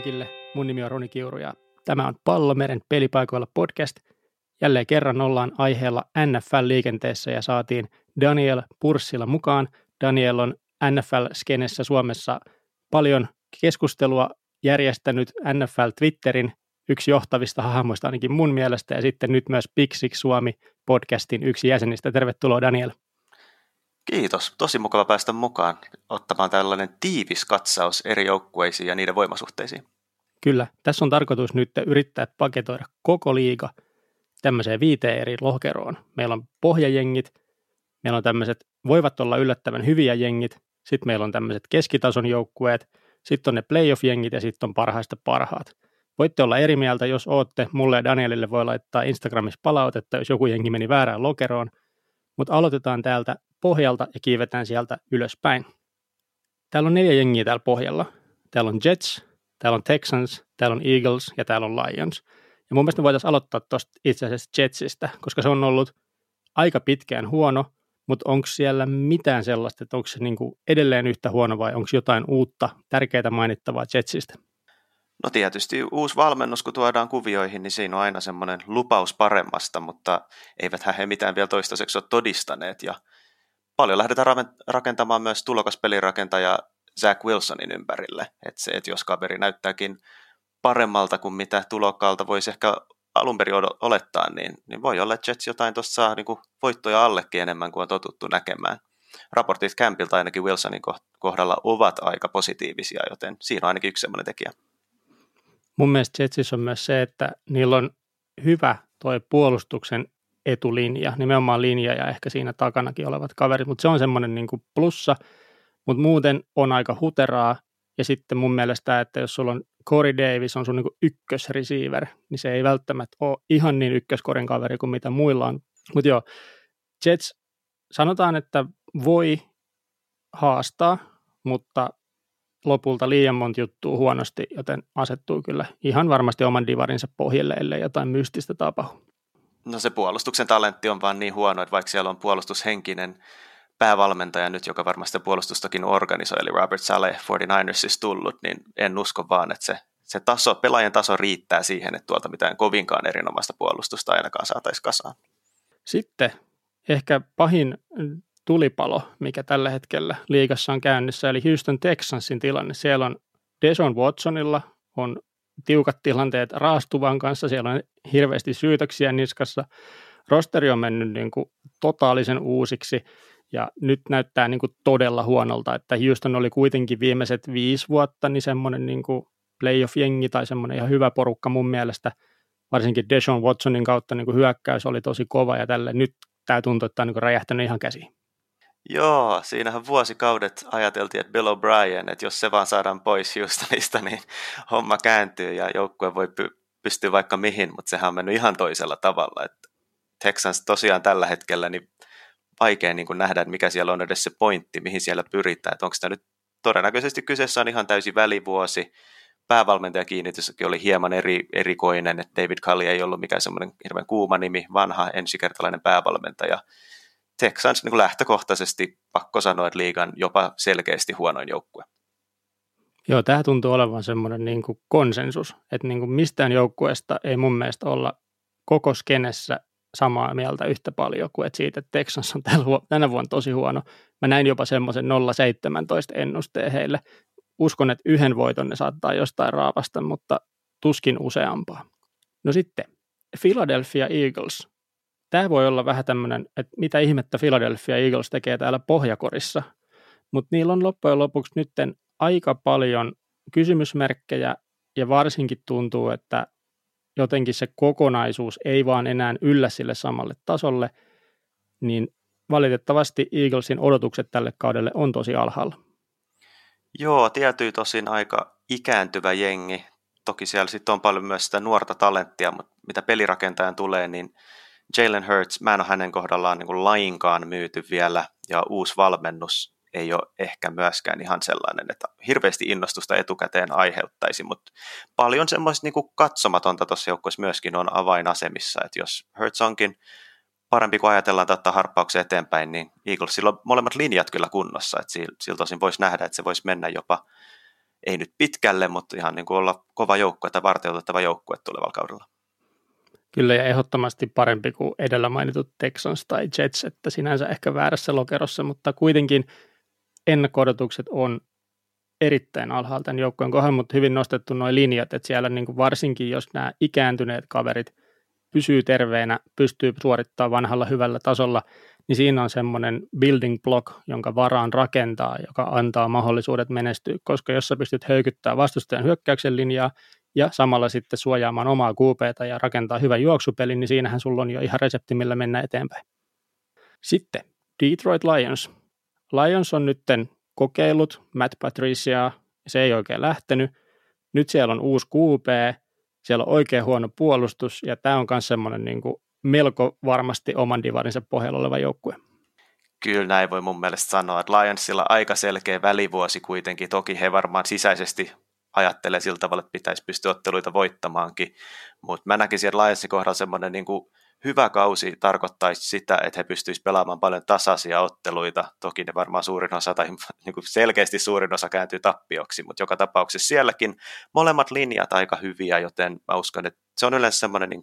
kaikille. Mun nimi on Roni Kiuru ja tämä on Pallomeren pelipaikoilla podcast. Jälleen kerran ollaan aiheella NFL-liikenteessä ja saatiin Daniel Purssilla mukaan. Daniel on NFL-skenessä Suomessa paljon keskustelua järjestänyt NFL Twitterin yksi johtavista hahmoista ainakin mun mielestä ja sitten nyt myös Big Six Suomi podcastin yksi jäsenistä. Tervetuloa Daniel. Kiitos. Tosi mukava päästä mukaan ottamaan tällainen tiivis katsaus eri joukkueisiin ja niiden voimasuhteisiin. Kyllä. Tässä on tarkoitus nyt yrittää paketoida koko liiga tämmöiseen viiteen eri lokeroon. Meillä on pohjajengit, meillä on tämmöiset, voivat olla yllättävän hyviä jengit, sitten meillä on tämmöiset keskitason joukkueet, sitten on ne playoff-jengit ja sitten on parhaista parhaat. Voitte olla eri mieltä, jos ootte. Mulle ja Danielille voi laittaa Instagramissa palautetta, jos joku jengi meni väärään lokeroon. Mutta aloitetaan täältä pohjalta ja kiivetään sieltä ylöspäin. Täällä on neljä jengiä täällä pohjalla. Täällä on Jets, täällä on Texans, täällä on Eagles ja täällä on Lions. Ja mun mielestä me voitaisiin aloittaa tuosta itse asiassa Jetsistä, koska se on ollut aika pitkään huono, mutta onko siellä mitään sellaista, että onko se niinku edelleen yhtä huono vai onko jotain uutta, tärkeää mainittavaa Jetsistä? No tietysti uusi valmennus, kun tuodaan kuvioihin, niin siinä on aina semmoinen lupaus paremmasta, mutta eivät he mitään vielä toistaiseksi ole todistaneet. Ja paljon lähdetään rakentamaan myös tulokaspelirakentaja Zach Wilsonin ympärille. Että se, että jos kaveri näyttääkin paremmalta kuin mitä tulokkaalta voisi ehkä alun perin olettaa, niin, niin voi olla, että Jets jotain tuossa saa niin voittoja allekin enemmän kuin on totuttu näkemään. Raportit Campilta ainakin Wilsonin kohdalla ovat aika positiivisia, joten siinä on ainakin yksi sellainen tekijä. Mun mielestä Jetsissä on myös se, että niillä on hyvä toi puolustuksen etulinja, nimenomaan linja ja ehkä siinä takanakin olevat kaverit, mutta se on semmoinen niin plussa, mutta muuten on aika huteraa, ja sitten mun mielestä, että jos sulla on Corey Davis on sun niin ykkösreceiver, niin se ei välttämättä ole ihan niin ykköskorin kaveri kuin mitä muilla on. Mutta joo, Jets sanotaan, että voi haastaa, mutta lopulta liian monta juttua huonosti, joten asettuu kyllä ihan varmasti oman divarinsa pohjalle, ellei jotain mystistä tapahdu. No se puolustuksen talentti on vaan niin huono, että vaikka siellä on puolustushenkinen päävalmentaja nyt, joka varmasti puolustustakin organisoi, eli Robert Saleh 49ersissa tullut, niin en usko vaan, että se, se taso, pelaajan taso riittää siihen, että tuolta mitään kovinkaan erinomaista puolustusta ainakaan saataisiin kasaan. Sitten ehkä pahin tulipalo, mikä tällä hetkellä liigassa on käynnissä, eli Houston Texansin tilanne. Siellä on Deson Watsonilla on tiukat tilanteet raastuvan kanssa, siellä on hirveästi syytöksiä niskassa. Rosteri on mennyt niin kuin totaalisen uusiksi ja nyt näyttää niin kuin todella huonolta, että Houston oli kuitenkin viimeiset viisi vuotta niin semmoinen niin kuin playoff-jengi tai semmoinen ihan hyvä porukka mun mielestä, varsinkin Deshaun Watsonin kautta niin kuin hyökkäys oli tosi kova ja tälle nyt tämä tuntuu, että on niin kuin räjähtänyt ihan käsiin. Joo, siinähän vuosikaudet ajateltiin, että Bill O'Brien, että jos se vaan saadaan pois Houstonista, niin homma kääntyy ja joukkue voi py- pystyä vaikka mihin, mutta sehän on mennyt ihan toisella tavalla. Että Texans tosiaan tällä hetkellä niin vaikea niin kuin nähdä, että mikä siellä on edes se pointti, mihin siellä pyritään. Että onko tämä nyt todennäköisesti kyseessä on ihan täysin välivuosi. Päävalmentajakiinnityskin oli hieman eri, erikoinen, että David Cully ei ollut mikään semmoinen hirveän kuuma nimi, vanha ensikertalainen päävalmentaja. Texans niin kuin lähtökohtaisesti pakko sanoa, että liigan jopa selkeästi huonoin joukkue. Joo, tämä tuntuu olevan semmoinen niin kuin konsensus, että niin kuin mistään joukkueesta ei mun mielestä olla koko skenessä samaa mieltä yhtä paljon kuin että siitä, että Texans on tänä vuonna tosi huono. Mä näin jopa semmoisen 0-17 ennusteen heille. Uskon, että yhden voiton ne saattaa jostain raapasta, mutta tuskin useampaa. No sitten, Philadelphia Eagles. Tämä voi olla vähän tämmöinen, että mitä ihmettä Philadelphia Eagles tekee täällä pohjakorissa, mutta niillä on loppujen lopuksi nytten aika paljon kysymysmerkkejä ja varsinkin tuntuu, että jotenkin se kokonaisuus ei vaan enää yllä sille samalle tasolle, niin valitettavasti Eaglesin odotukset tälle kaudelle on tosi alhaalla. Joo, tietyy tosin aika ikääntyvä jengi. Toki siellä sitten on paljon myös sitä nuorta talenttia, mutta mitä pelirakentajan tulee, niin Jalen Hurts, mä en ole hänen kohdallaan niin lainkaan myyty vielä, ja uusi valmennus ei ole ehkä myöskään ihan sellainen, että hirveästi innostusta etukäteen aiheuttaisi, mutta paljon semmoista niin katsomatonta tuossa joukkueessa myöskin on avainasemissa, että jos Hertz onkin parempi kuin ajatellaan ottaa harppauksen eteenpäin, niin Eaglesilla on molemmat linjat kyllä kunnossa, että siltä osin voisi nähdä, että se voisi mennä jopa, ei nyt pitkälle, mutta ihan niin kuin olla kova joukkue tai varteutettava joukkue tulevalla kaudella. Kyllä ja ehdottomasti parempi kuin edellä mainitut Texans tai Jets, että sinänsä ehkä väärässä lokerossa, mutta kuitenkin ennakko on erittäin alhaalta tämän kohdalla, mutta hyvin nostettu nuo linjat, että siellä niin kuin varsinkin jos nämä ikääntyneet kaverit pysyy terveenä, pystyy suorittamaan vanhalla hyvällä tasolla, niin siinä on semmoinen building block, jonka varaan rakentaa, joka antaa mahdollisuudet menestyä, koska jos sä pystyt höykyttämään vastustajan hyökkäyksen linjaa ja samalla sitten suojaamaan omaa QPtä ja rakentaa hyvän juoksupelin, niin siinähän sulla on jo ihan resepti, millä mennä eteenpäin. Sitten Detroit Lions. Lions on nytten kokeillut Matt Patriciaa, se ei oikein lähtenyt. Nyt siellä on uusi QP, siellä on oikein huono puolustus, ja tämä on myös semmoinen niin melko varmasti oman divarinsa pohjalla oleva joukkue. Kyllä näin voi mun mielestä sanoa, että Lionsilla aika selkeä välivuosi kuitenkin. Toki he varmaan sisäisesti ajattelee sillä tavalla, että pitäisi pystyä otteluita voittamaankin, mutta mä näkisin, että Lionsin kohdalla semmoinen niin kuin hyvä kausi tarkoittaisi sitä, että he pystyisivät pelaamaan paljon tasaisia otteluita. Toki ne varmaan suurin osa tai niin kuin selkeästi suurin osa kääntyy tappioksi, mutta joka tapauksessa sielläkin molemmat linjat aika hyviä, joten mä uskon, että se on yleensä semmoinen niin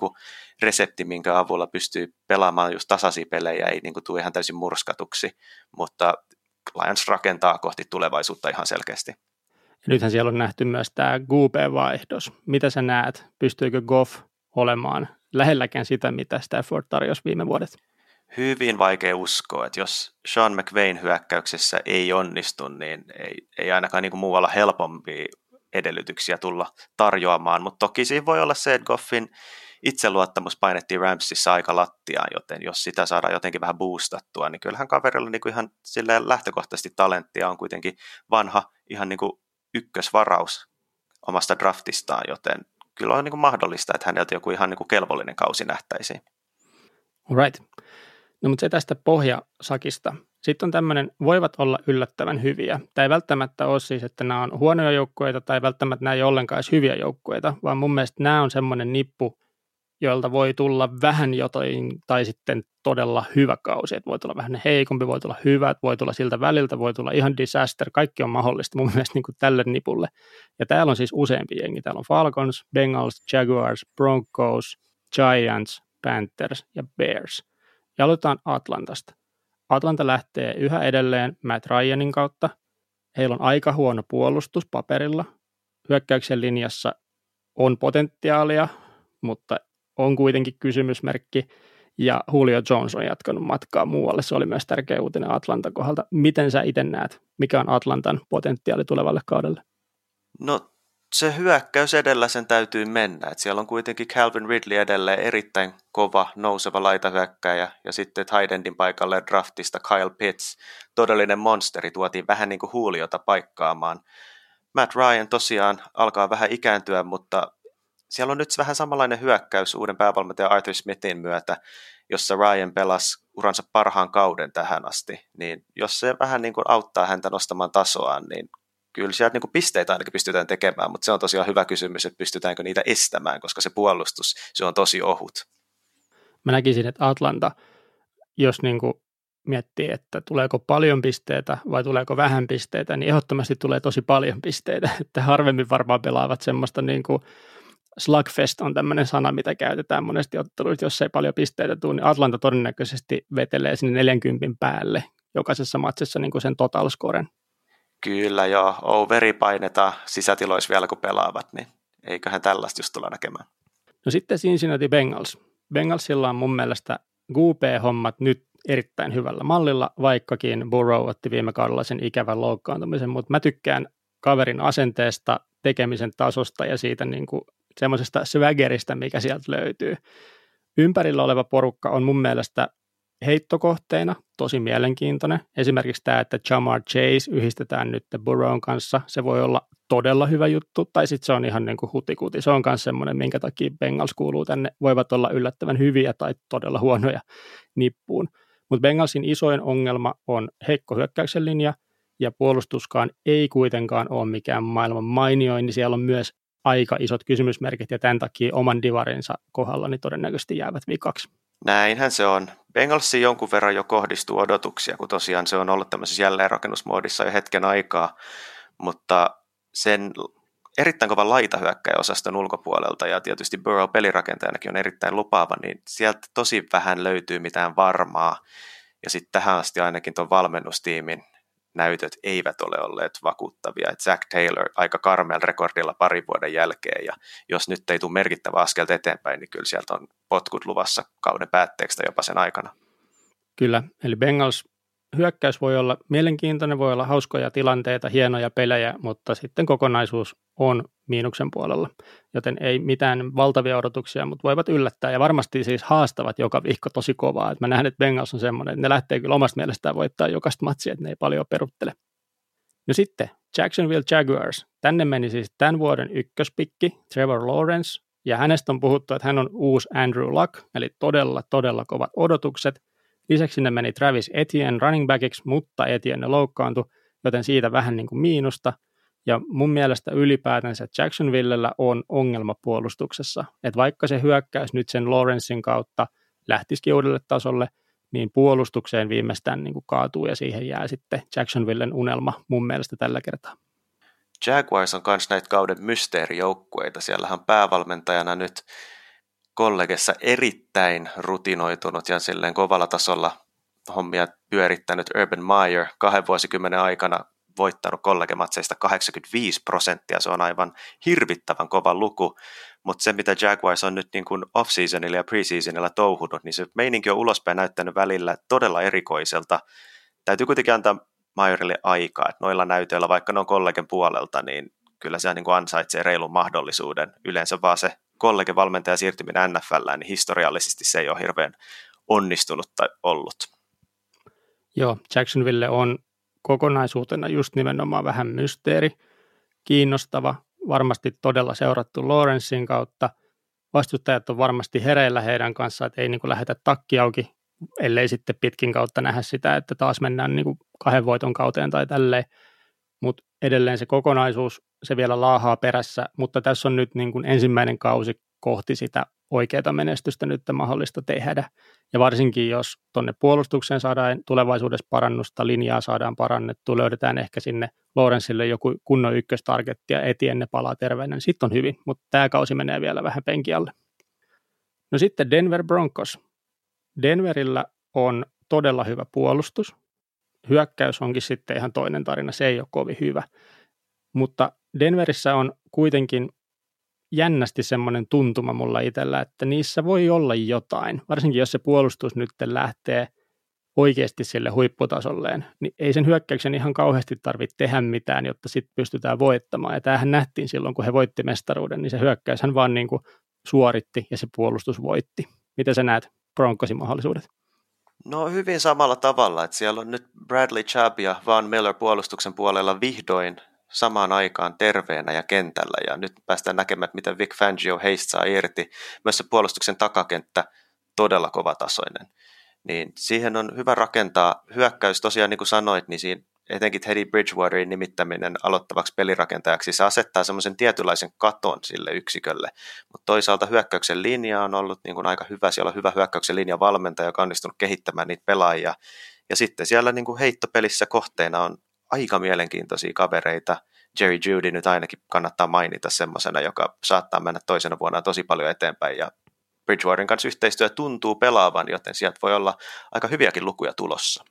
resepti, minkä avulla pystyy pelaamaan just tasaisia pelejä, ei niin kuin tule ihan täysin murskatuksi, mutta Lions rakentaa kohti tulevaisuutta ihan selkeästi. Nythän siellä on nähty myös tämä GUP-vaihdos. Mitä sä näet? Pystyykö Goff olemaan lähelläkään sitä, mitä Stafford tarjosi viime vuodet? Hyvin vaikea uskoa, että jos Sean McVayn hyökkäyksessä ei onnistu, niin ei, ei ainakaan niin kuin muualla helpompi edellytyksiä tulla tarjoamaan, mutta toki siinä voi olla se, että Goffin itseluottamus painettiin Ramsissa aika lattiaan, joten jos sitä saadaan jotenkin vähän boostattua, niin kyllähän kaverilla niin kuin ihan lähtökohtaisesti talenttia on kuitenkin vanha ihan niin kuin ykkösvaraus omasta draftistaan, joten kyllä on niin kuin mahdollista, että häneltä joku ihan niin kuin kelvollinen kausi nähtäisiin. Right. No mutta se tästä pohjasakista. Sitten on tämmöinen, voivat olla yllättävän hyviä. Tämä ei välttämättä ole siis, että nämä on huonoja joukkueita tai välttämättä nämä ei ollenkaan edes hyviä joukkueita, vaan mun mielestä nämä on semmoinen nippu, joilta voi tulla vähän jotain tai sitten todella hyvä kausi. Että voi tulla vähän heikompi, voi tulla hyvät, voi tulla siltä väliltä, voi tulla ihan disaster. Kaikki on mahdollista mun mielestä niin kuin tälle nipulle. Ja täällä on siis useampi jengi. Täällä on Falcons, Bengals, Jaguars, Broncos, Giants, Panthers ja Bears. Ja aloitetaan Atlantasta. Atlanta lähtee yhä edelleen Matt Ryanin kautta. Heillä on aika huono puolustus paperilla. Hyökkäyksen linjassa on potentiaalia, mutta on kuitenkin kysymysmerkki. Ja Julio Jones on jatkanut matkaa muualle. Se oli myös tärkeä uutinen Atlantan kohdalta. Miten sä itse näet, mikä on Atlantan potentiaali tulevalle kaudelle? No se hyökkäys edellä sen täytyy mennä. Et siellä on kuitenkin Calvin Ridley edelleen erittäin kova nouseva laitahyökkäjä ja sitten Tidendin paikalle draftista Kyle Pitts, todellinen monsteri, tuotiin vähän niin kuin huuliota paikkaamaan. Matt Ryan tosiaan alkaa vähän ikääntyä, mutta siellä on nyt vähän samanlainen hyökkäys uuden päävalmentajan Arthur Smithin myötä, jossa Ryan pelasi uransa parhaan kauden tähän asti, niin jos se vähän niin kuin auttaa häntä nostamaan tasoaan, niin kyllä sieltä niin kuin pisteitä ainakin pystytään tekemään, mutta se on tosiaan hyvä kysymys, että pystytäänkö niitä estämään, koska se puolustus, se on tosi ohut. Mä näkisin, että Atlanta, jos niin kuin miettii, että tuleeko paljon pisteitä vai tuleeko vähän pisteitä, niin ehdottomasti tulee tosi paljon pisteitä, että harvemmin varmaan pelaavat semmoista niin kuin slugfest on tämmöinen sana, mitä käytetään monesti otteluissa, jos ei paljon pisteitä tule, niin Atlanta todennäköisesti vetelee sinne 40 päälle jokaisessa matsissa niin kuin sen total scoren. Kyllä joo, overi painetaan sisätiloissa vielä kun pelaavat, niin eiköhän tällaista just tulla näkemään. No sitten Cincinnati Bengals. Bengalsilla on mun mielestä GP-hommat nyt erittäin hyvällä mallilla, vaikkakin Burrow otti viime kaudella sen ikävän loukkaantumisen, mutta mä tykkään kaverin asenteesta, tekemisen tasosta ja siitä niin kuin semmoisesta swaggerista, mikä sieltä löytyy. Ympärillä oleva porukka on mun mielestä heittokohteina tosi mielenkiintoinen. Esimerkiksi tämä, että Jamar Chase yhdistetään nyt Burrown kanssa, se voi olla todella hyvä juttu, tai sitten se on ihan niin kuin hutikuti. Se on myös semmoinen, minkä takia Bengals kuuluu tänne. Voivat olla yllättävän hyviä tai todella huonoja nippuun. Mutta Bengalsin isoin ongelma on heikko hyökkäyksen linja, ja puolustuskaan ei kuitenkaan ole mikään maailman mainioin, niin siellä on myös aika isot kysymysmerkit ja tämän takia oman divarinsa kohdalla niin todennäköisesti jäävät vikaksi. Näinhän se on. Bengalsiin jonkun verran jo kohdistuu odotuksia, kun tosiaan se on ollut tämmöisessä jälleenrakennusmoodissa jo hetken aikaa, mutta sen erittäin kova laitahyökkäjäosaston ulkopuolelta ja tietysti Burrow pelirakentajanakin on erittäin lupaava, niin sieltä tosi vähän löytyy mitään varmaa. Ja sitten tähän asti ainakin tuon valmennustiimin näytöt eivät ole olleet vakuuttavia. Et Zach Taylor aika karmel rekordilla parin vuoden jälkeen, ja jos nyt ei tule merkittävä askelta eteenpäin, niin kyllä sieltä on potkut luvassa kauden päätteeksi jopa sen aikana. Kyllä, eli Bengals hyökkäys voi olla mielenkiintoinen, voi olla hauskoja tilanteita, hienoja pelejä, mutta sitten kokonaisuus on miinuksen puolella, joten ei mitään valtavia odotuksia, mutta voivat yllättää ja varmasti siis haastavat joka viikko tosi kovaa. Et mä näen, että Bengals on semmoinen, että ne lähtee kyllä omasta mielestään voittaa jokaista matsia, että ne ei paljon peruttele. No sitten Jacksonville Jaguars. Tänne meni siis tämän vuoden ykköspikki Trevor Lawrence, ja hänestä on puhuttu, että hän on uusi Andrew Luck, eli todella, todella kovat odotukset. Lisäksi sinne meni Travis Etienne running backiksi, mutta Etienne loukkaantui, joten siitä vähän niin kuin miinusta – ja mun mielestä ylipäätänsä Jacksonvillellä on ongelma puolustuksessa. Että vaikka se hyökkäys nyt sen Lawrencein kautta lähtisikin uudelle tasolle, niin puolustukseen viimeistään niin kuin kaatuu ja siihen jää sitten Jacksonvillen unelma mun mielestä tällä kertaa. Jaguars on myös näitä kauden mysteerijoukkueita. Siellähän päävalmentajana nyt kollegessa erittäin rutinoitunut ja silleen kovalla tasolla hommia pyörittänyt Urban Meyer kahden vuosikymmenen aikana voittanut kollegematseista 85 prosenttia, se on aivan hirvittävän kova luku, mutta se mitä Jaguars on nyt niin kuin off-seasonilla ja pre-seasonilla touhunut, niin se meininki on ulospäin näyttänyt välillä todella erikoiselta. Täytyy kuitenkin antaa Majorille aikaa, että noilla näytöillä, vaikka ne on kollegen puolelta, niin kyllä se niin kuin ansaitsee reilun mahdollisuuden. Yleensä vaan se kollegevalmentaja siirtyminen NFL, niin historiallisesti se ei ole hirveän onnistunut tai ollut. Joo, Jacksonville on kokonaisuutena just nimenomaan vähän mysteeri, kiinnostava, varmasti todella seurattu Lawrencein kautta. Vastustajat on varmasti hereillä heidän kanssaan, että ei niin kuin lähetä takki auki, ellei sitten pitkin kautta nähdä sitä, että taas mennään niin kuin kahden voiton kauteen tai tälleen. Mutta edelleen se kokonaisuus, se vielä laahaa perässä, mutta tässä on nyt niin kuin ensimmäinen kausi kohti sitä oikeaa menestystä nyt mahdollista tehdä. Ja varsinkin, jos tuonne puolustukseen saadaan tulevaisuudessa parannusta, linjaa saadaan parannettua, löydetään ehkä sinne Lorenzille joku kunnon ykköstargetti ja Etienne palaa terveenä, niin sitten on hyvin, mutta tämä kausi menee vielä vähän penkialle. No sitten Denver Broncos. Denverillä on todella hyvä puolustus. Hyökkäys onkin sitten ihan toinen tarina, se ei ole kovin hyvä. Mutta Denverissä on kuitenkin jännästi semmoinen tuntuma mulla itsellä, että niissä voi olla jotain, varsinkin jos se puolustus nyt lähtee oikeasti sille huipputasolleen, niin ei sen hyökkäyksen ihan kauheasti tarvitse tehdä mitään, jotta sitten pystytään voittamaan. Ja tämähän nähtiin silloin, kun he voitti mestaruuden, niin se hyökkäys hän vaan niin kuin suoritti ja se puolustus voitti. Miten sä näet Broncosin mahdollisuudet? No hyvin samalla tavalla, että siellä on nyt Bradley Chubb ja Van Miller puolustuksen puolella vihdoin samaan aikaan terveenä ja kentällä, ja nyt päästään näkemään, että miten Vic Fangio heistä saa irti. Myös se puolustuksen takakenttä todella kovatasoinen. Niin siihen on hyvä rakentaa hyökkäys, tosiaan niin kuin sanoit, niin siinä etenkin Teddy Bridgewaterin nimittäminen aloittavaksi pelirakentajaksi, se asettaa semmoisen tietynlaisen katon sille yksikölle, mutta toisaalta hyökkäyksen linja on ollut niin kuin aika hyvä, siellä on hyvä hyökkäyksen linja valmentaja, joka on onnistunut kehittämään niitä pelaajia, ja sitten siellä niin kuin heittopelissä kohteena on aika mielenkiintoisia kavereita. Jerry Judy nyt ainakin kannattaa mainita semmoisena, joka saattaa mennä toisena vuonna tosi paljon eteenpäin ja Bridgewaterin kanssa yhteistyö tuntuu pelaavan, joten sieltä voi olla aika hyviäkin lukuja tulossa.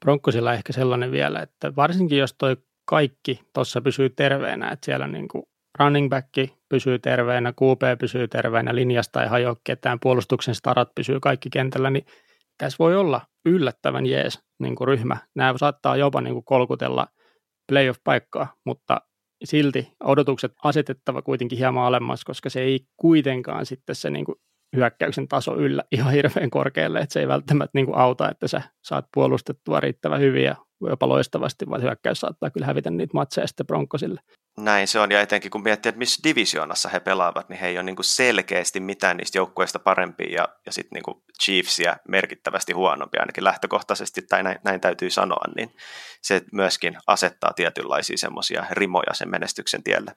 Bronkkosilla ehkä sellainen vielä, että varsinkin jos toi kaikki tuossa pysyy terveenä, että siellä niin kuin running back pysyy terveenä, QP pysyy terveenä, linjasta ei hajoa ketään, puolustuksen starat pysyy kaikki kentällä, niin tässä voi olla yllättävän jees niin kuin ryhmä. Nämä saattaa jopa niin kuin kolkutella playoff-paikkaa, mutta silti odotukset asetettava kuitenkin hieman alemmas, koska se ei kuitenkaan sitten se niin kuin hyökkäyksen taso yllä ihan hirveän korkealle, että se ei välttämättä niin kuin auta, että sä saat puolustettua riittävän hyvin ja jopa loistavasti, vaan hyökkäys saattaa kyllä hävitä niitä matseja sitten Broncosille. Näin se on, ja etenkin kun miettii, että missä divisioonassa he pelaavat, niin he ei ole niin kuin selkeästi mitään niistä joukkueista parempia, ja, ja sitten niin Chiefsia merkittävästi huonompia, ainakin lähtökohtaisesti, tai näin, näin täytyy sanoa, niin se myöskin asettaa tietynlaisia semmoisia rimoja sen menestyksen tielle.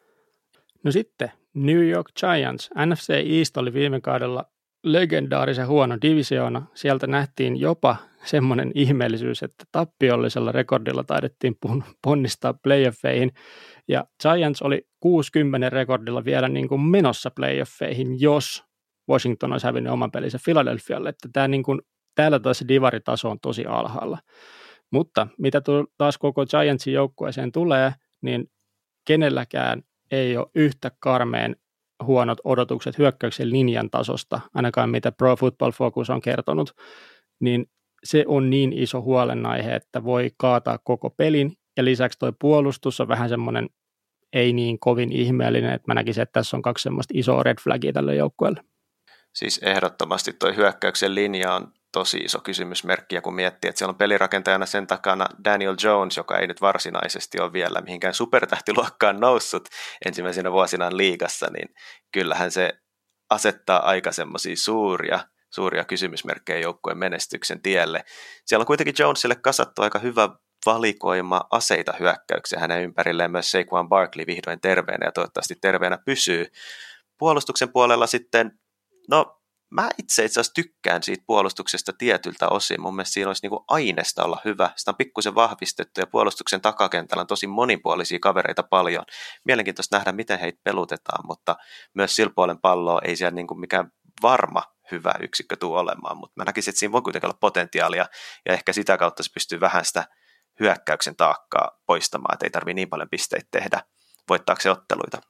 No sitten New York Giants. NFC East oli viime kaudella legendaarisen huono divisioona. Sieltä nähtiin jopa semmoinen ihmeellisyys, että tappiollisella rekordilla taidettiin ponnistaa playoffeihin. Ja Giants oli 60 rekordilla vielä niin kuin menossa playoffeihin, jos Washington olisi hävinnyt oman pelinsä Philadelphialle. Että tämä niin kuin, täällä taas divaritaso on tosi alhaalla. Mutta mitä taas koko Giantsin joukkueeseen tulee, niin kenelläkään ei ole yhtä karmeen huonot odotukset hyökkäyksen linjan tasosta, ainakaan mitä Pro Football Focus on kertonut, niin se on niin iso huolenaihe, että voi kaataa koko pelin, ja lisäksi tuo puolustus on vähän semmoinen ei niin kovin ihmeellinen, että mä näkisin, että tässä on kaksi semmoista isoa red flagia tälle joukkueelle. Siis ehdottomasti tuo hyökkäyksen linja on tosi iso kysymysmerkki, ja kun miettii, että siellä on pelirakentajana sen takana Daniel Jones, joka ei nyt varsinaisesti ole vielä mihinkään supertähtiluokkaan noussut ensimmäisenä vuosinaan liigassa, niin kyllähän se asettaa aika semmoisia suuria, suuria kysymysmerkkejä joukkueen menestyksen tielle. Siellä on kuitenkin Jonesille kasattu aika hyvä valikoima aseita hyökkäyksiä hänen ympärilleen myös Saquon Barkley vihdoin terveenä ja toivottavasti terveenä pysyy. Puolustuksen puolella sitten, no mä itse asiassa tykkään siitä puolustuksesta tietyltä osin. Mun mielestä siinä olisi niin aineesta olla hyvä. Sitä on pikkusen vahvistettu ja puolustuksen takakentällä on tosi monipuolisia kavereita paljon. Mielenkiintoista nähdä, miten heitä pelutetaan, mutta myös sillä puolen palloa ei siellä niin mikään varma hyvä yksikkö tule olemaan, mutta mä näkisin, että siinä voi kuitenkin olla potentiaalia ja ehkä sitä kautta se pystyy vähän sitä hyökkäyksen taakkaa poistamaan, että ei tarvitse niin paljon pisteitä tehdä voittaakseen otteluita.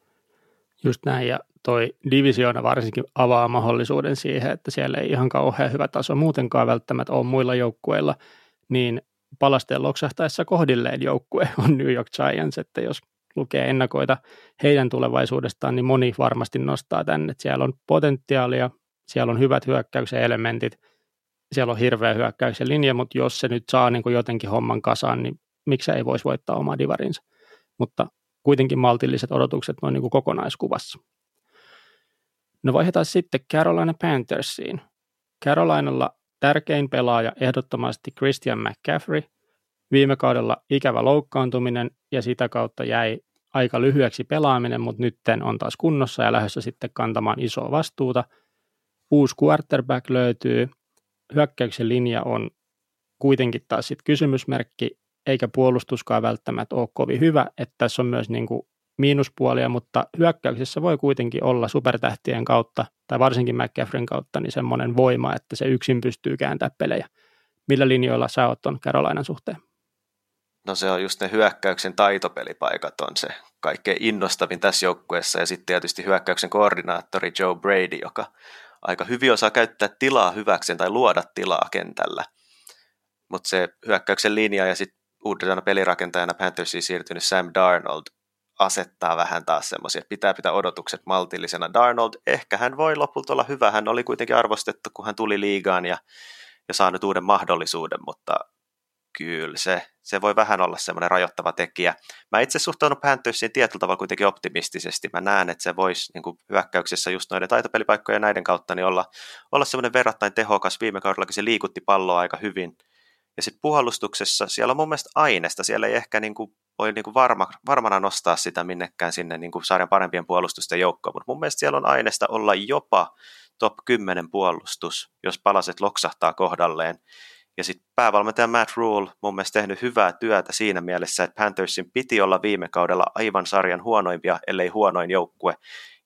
Just näin, ja toi divisioona varsinkin avaa mahdollisuuden siihen, että siellä ei ihan kauhean hyvä taso muutenkaan välttämättä ole muilla joukkueilla, niin palasteen loksahtaessa kohdilleen joukkue on New York Giants, että jos lukee ennakoita heidän tulevaisuudestaan, niin moni varmasti nostaa tänne, että siellä on potentiaalia, siellä on hyvät hyökkäyksen elementit, siellä on hirveä hyökkäyksen linja, mutta jos se nyt saa niin kuin jotenkin homman kasaan, niin miksi ei voisi voittaa omaa divarinsa. Mutta kuitenkin maltilliset odotukset noin niin kuin kokonaiskuvassa. No vaihdetaan sitten Carolina Panthersiin. Carolinalla tärkein pelaaja ehdottomasti Christian McCaffrey. Viime kaudella ikävä loukkaantuminen ja sitä kautta jäi aika lyhyeksi pelaaminen, mutta nyt on taas kunnossa ja lähdössä sitten kantamaan isoa vastuuta. Uusi quarterback löytyy. Hyökkäyksen linja on kuitenkin taas sitten kysymysmerkki eikä puolustuskaan välttämättä ole kovin hyvä, että tässä on myös niin kuin miinuspuolia, mutta hyökkäyksessä voi kuitenkin olla supertähtien kautta, tai varsinkin McCaffrin kautta, niin semmoinen voima, että se yksin pystyy kääntämään pelejä. Millä linjoilla sä oot ton Carolinan suhteen? No se on just ne hyökkäyksen taitopelipaikat on se kaikkein innostavin tässä joukkueessa, ja sitten tietysti hyökkäyksen koordinaattori Joe Brady, joka aika hyvin osaa käyttää tilaa hyväkseen tai luoda tilaa kentällä. Mutta se hyökkäyksen linja ja sitten uudena pelirakentajana Panthersiin siirtynyt Sam Darnold asettaa vähän taas semmoisia, että pitää pitää odotukset maltillisena. Darnold, ehkä hän voi lopulta olla hyvä, hän oli kuitenkin arvostettu, kun hän tuli liigaan ja, ja saanut uuden mahdollisuuden, mutta kyllä se, se voi vähän olla semmoinen rajoittava tekijä. Mä itse suhtaudun Panthersiin tietyllä tavalla kuitenkin optimistisesti. Mä näen, että se voisi niin kuin hyökkäyksessä just noiden taitopelipaikkojen ja näiden kautta niin olla, olla semmoinen verrattain tehokas. Viime kaudellakin se liikutti palloa aika hyvin – ja sitten puhallustuksessa siellä on mun mielestä aineesta, siellä ei ehkä niin kuin, voi niin kuin varma, varmana nostaa sitä minnekään sinne niin kuin sarjan parempien puolustusten joukkoon, mutta mun mielestä siellä on aineesta olla jopa top 10 puolustus, jos palaset loksahtaa kohdalleen. Ja sitten päävalmentaja Matt Rule mun mielestä tehnyt hyvää työtä siinä mielessä, että Panthersin piti olla viime kaudella aivan sarjan huonoimpia, ellei huonoin joukkue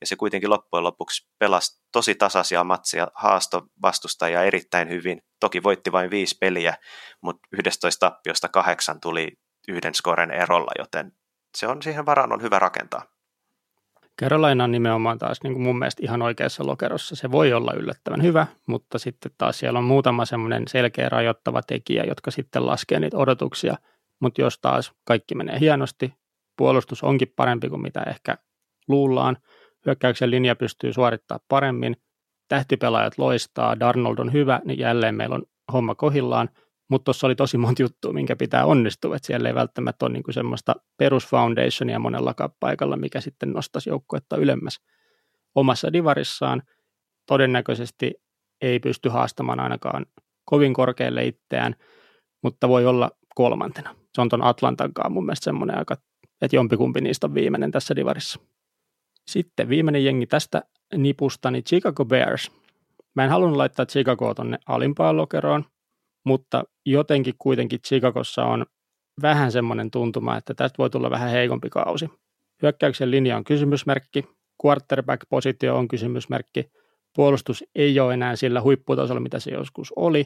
ja se kuitenkin loppujen lopuksi pelasi tosi tasaisia matseja, haasto vastustajia erittäin hyvin. Toki voitti vain viisi peliä, mutta 11 tappiosta kahdeksan tuli yhden skoren erolla, joten se on siihen varaan on hyvä rakentaa. Carolina on nimenomaan taas niin kuin mun mielestä ihan oikeassa lokerossa. Se voi olla yllättävän hyvä, mutta sitten taas siellä on muutama semmoinen selkeä rajoittava tekijä, jotka sitten laskee niitä odotuksia. Mutta jos taas kaikki menee hienosti, puolustus onkin parempi kuin mitä ehkä luullaan, hyökkäyksen linja pystyy suorittamaan paremmin, tähtipelaajat loistaa, Darnold on hyvä, niin jälleen meillä on homma kohillaan, mutta tuossa oli tosi monta juttua, minkä pitää onnistua, että siellä ei välttämättä ole niinku semmoista perusfoundationia monellakaan paikalla, mikä sitten nostaisi joukkuetta ylemmäs omassa divarissaan. Todennäköisesti ei pysty haastamaan ainakaan kovin korkealle itseään, mutta voi olla kolmantena. Se on tuon Atlantankaan mun mielestä semmoinen aika, että jompikumpi niistä on viimeinen tässä divarissa. Sitten viimeinen jengi tästä nipusta, niin Chicago Bears. Mä en halunnut laittaa Chicagoa tonne alimpaan lokeroon, mutta jotenkin kuitenkin Chicagossa on vähän semmoinen tuntuma, että tästä voi tulla vähän heikompi kausi. Hyökkäyksen linja on kysymysmerkki, quarterback-positio on kysymysmerkki, puolustus ei ole enää sillä huipputasolla, mitä se joskus oli,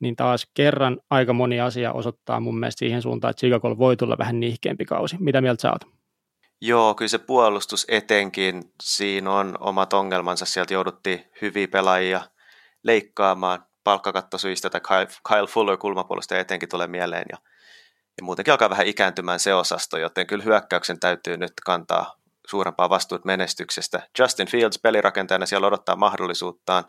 niin taas kerran aika moni asia osoittaa mun mielestä siihen suuntaan, että Chicago voi tulla vähän nihkeämpi kausi. Mitä mieltä sä oot? Joo, kyllä se puolustus etenkin, siinä on omat ongelmansa. Sieltä jouduttiin hyviä pelaajia leikkaamaan palkkakattosyistä, tai Kyle, Fuller kulmapuolesta etenkin tulee mieleen, ja, ja muutenkin alkaa vähän ikääntymään se osasto, joten kyllä hyökkäyksen täytyy nyt kantaa suurempaa vastuut menestyksestä. Justin Fields pelirakentajana siellä odottaa mahdollisuuttaan.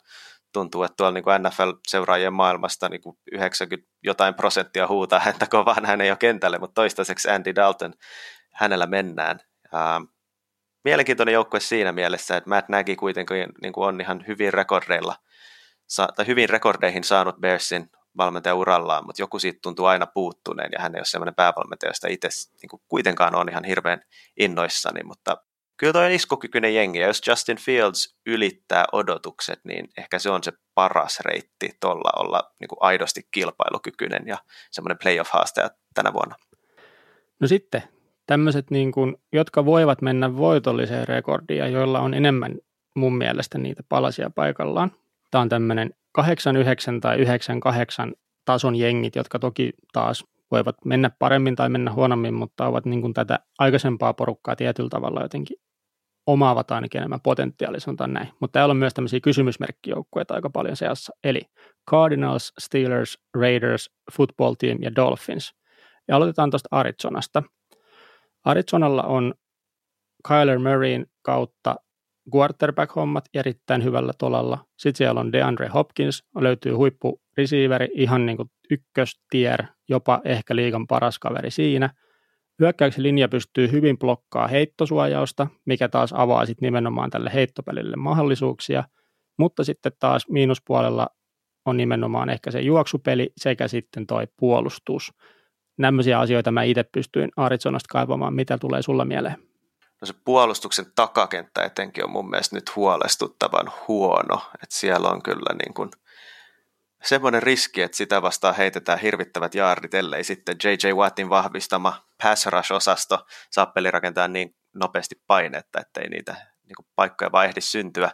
Tuntuu, että tuolla niin NFL-seuraajien maailmasta niin kuin 90 jotain prosenttia huutaa häntä kovaan, hän ei ole kentälle, mutta toistaiseksi Andy Dalton, hänellä mennään. Ähm, mielenkiintoinen joukkue siinä mielessä, että Matt Nagy kuitenkin niin kuin on ihan hyvin rekordeilla, tai hyvin rekordeihin saanut Bearsin valmentajaurallaan, mutta joku siitä tuntuu aina puuttuneen ja hän ei ole sellainen päävalmentaja, josta itse niin kuitenkaan on ihan hirveän innoissani, mutta kyllä toi on iskukykyinen jengi ja jos Justin Fields ylittää odotukset, niin ehkä se on se paras reitti tuolla olla niin kuin aidosti kilpailukykyinen ja semmoinen playoff-haastaja tänä vuonna. No sitten tämmöiset, niin kuin, jotka voivat mennä voitolliseen rekordiin ja joilla on enemmän mun mielestä niitä palasia paikallaan. Tämä on tämmöinen 89 tai 98 tason jengit, jotka toki taas voivat mennä paremmin tai mennä huonommin, mutta ovat niin kuin tätä aikaisempaa porukkaa tietyllä tavalla jotenkin omaavat ainakin enemmän potentiaalia, sanotaan näin. Mutta täällä on myös tämmöisiä kysymysmerkkijoukkueita aika paljon seassa, eli Cardinals, Steelers, Raiders, Football Team ja Dolphins. Ja aloitetaan tuosta Arizonasta. Arizonalla on Kyler Murrayn kautta quarterback-hommat erittäin hyvällä tolalla. Sitten siellä on DeAndre Hopkins, löytyy huippu receiveri, ihan niin kuin ykköstier, jopa ehkä liigan paras kaveri siinä. Hyökkäyksen linja pystyy hyvin blokkaa heittosuojausta, mikä taas avaa sitten nimenomaan tälle heittopelille mahdollisuuksia, mutta sitten taas miinuspuolella on nimenomaan ehkä se juoksupeli sekä sitten toi puolustus. Nämmöisiä asioita mä itse pystyin Arizonasta kaivamaan. Mitä tulee sulla mieleen? No se puolustuksen takakenttä etenkin on mun mielestä nyt huolestuttavan huono. Että siellä on kyllä niin kuin semmoinen riski, että sitä vastaan heitetään hirvittävät jaardit, ellei sitten J.J. Wattin vahvistama pass rush-osasto saa rakentaa niin nopeasti painetta, ettei niitä niin kuin paikkoja vaan ehdi syntyä.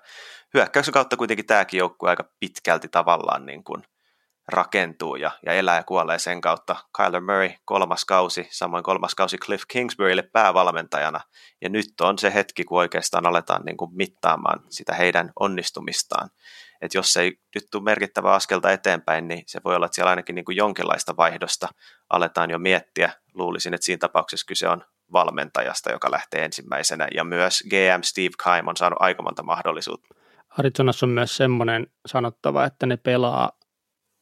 Hyökkäyksen kautta kuitenkin tämäkin joukkue aika pitkälti tavallaan niin kuin rakentuu ja, ja elää ja kuolee sen kautta. Kyler Murray kolmas kausi, samoin kolmas kausi Cliff Kingsburylle päävalmentajana. Ja nyt on se hetki, kun oikeastaan aletaan niin kuin mittaamaan sitä heidän onnistumistaan. Että jos ei nyt tule merkittävää askelta eteenpäin, niin se voi olla, että siellä ainakin niin kuin jonkinlaista vaihdosta aletaan jo miettiä. Luulisin, että siinä tapauksessa kyse on valmentajasta, joka lähtee ensimmäisenä, ja myös GM Steve Keim on saanut aika monta mahdollisuutta. Arizonassa on myös semmoinen sanottava, että ne pelaa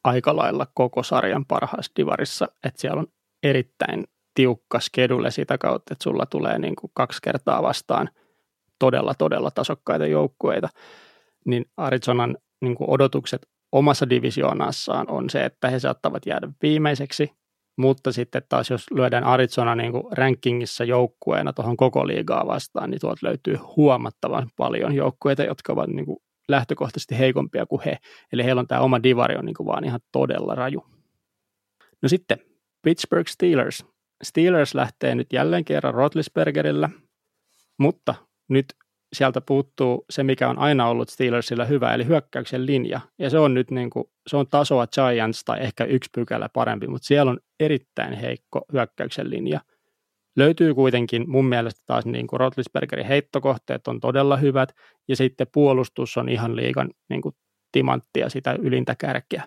aika lailla koko sarjan parhaassa divarissa, että siellä on erittäin tiukka skedule sitä kautta, että sulla tulee niin kuin kaksi kertaa vastaan todella, todella tasokkaita joukkueita, niin Arizonan niin kuin odotukset omassa divisioonassaan on se, että he saattavat jäädä viimeiseksi, mutta sitten taas jos lyödään Arizona niin kuin rankingissa joukkueena tuohon koko liigaa vastaan, niin tuolta löytyy huomattavan paljon joukkueita, jotka ovat niin kuin lähtökohtaisesti heikompia kuin he. Eli heillä on tämä oma divari on niin kuin vaan ihan todella raju. No sitten Pittsburgh Steelers. Steelers lähtee nyt jälleen kerran Rotlisbergerillä, mutta nyt sieltä puuttuu se, mikä on aina ollut Steelersillä hyvä, eli hyökkäyksen linja. Ja se on nyt niin kuin, se on tasoa Giants tai ehkä yksi pykälä parempi, mutta siellä on erittäin heikko hyökkäyksen linja. Löytyy kuitenkin mun mielestä taas niin kuin Rotlisbergerin heittokohteet on todella hyvät, ja sitten puolustus on ihan liikan niin kuin timanttia sitä ylintä kärkeä.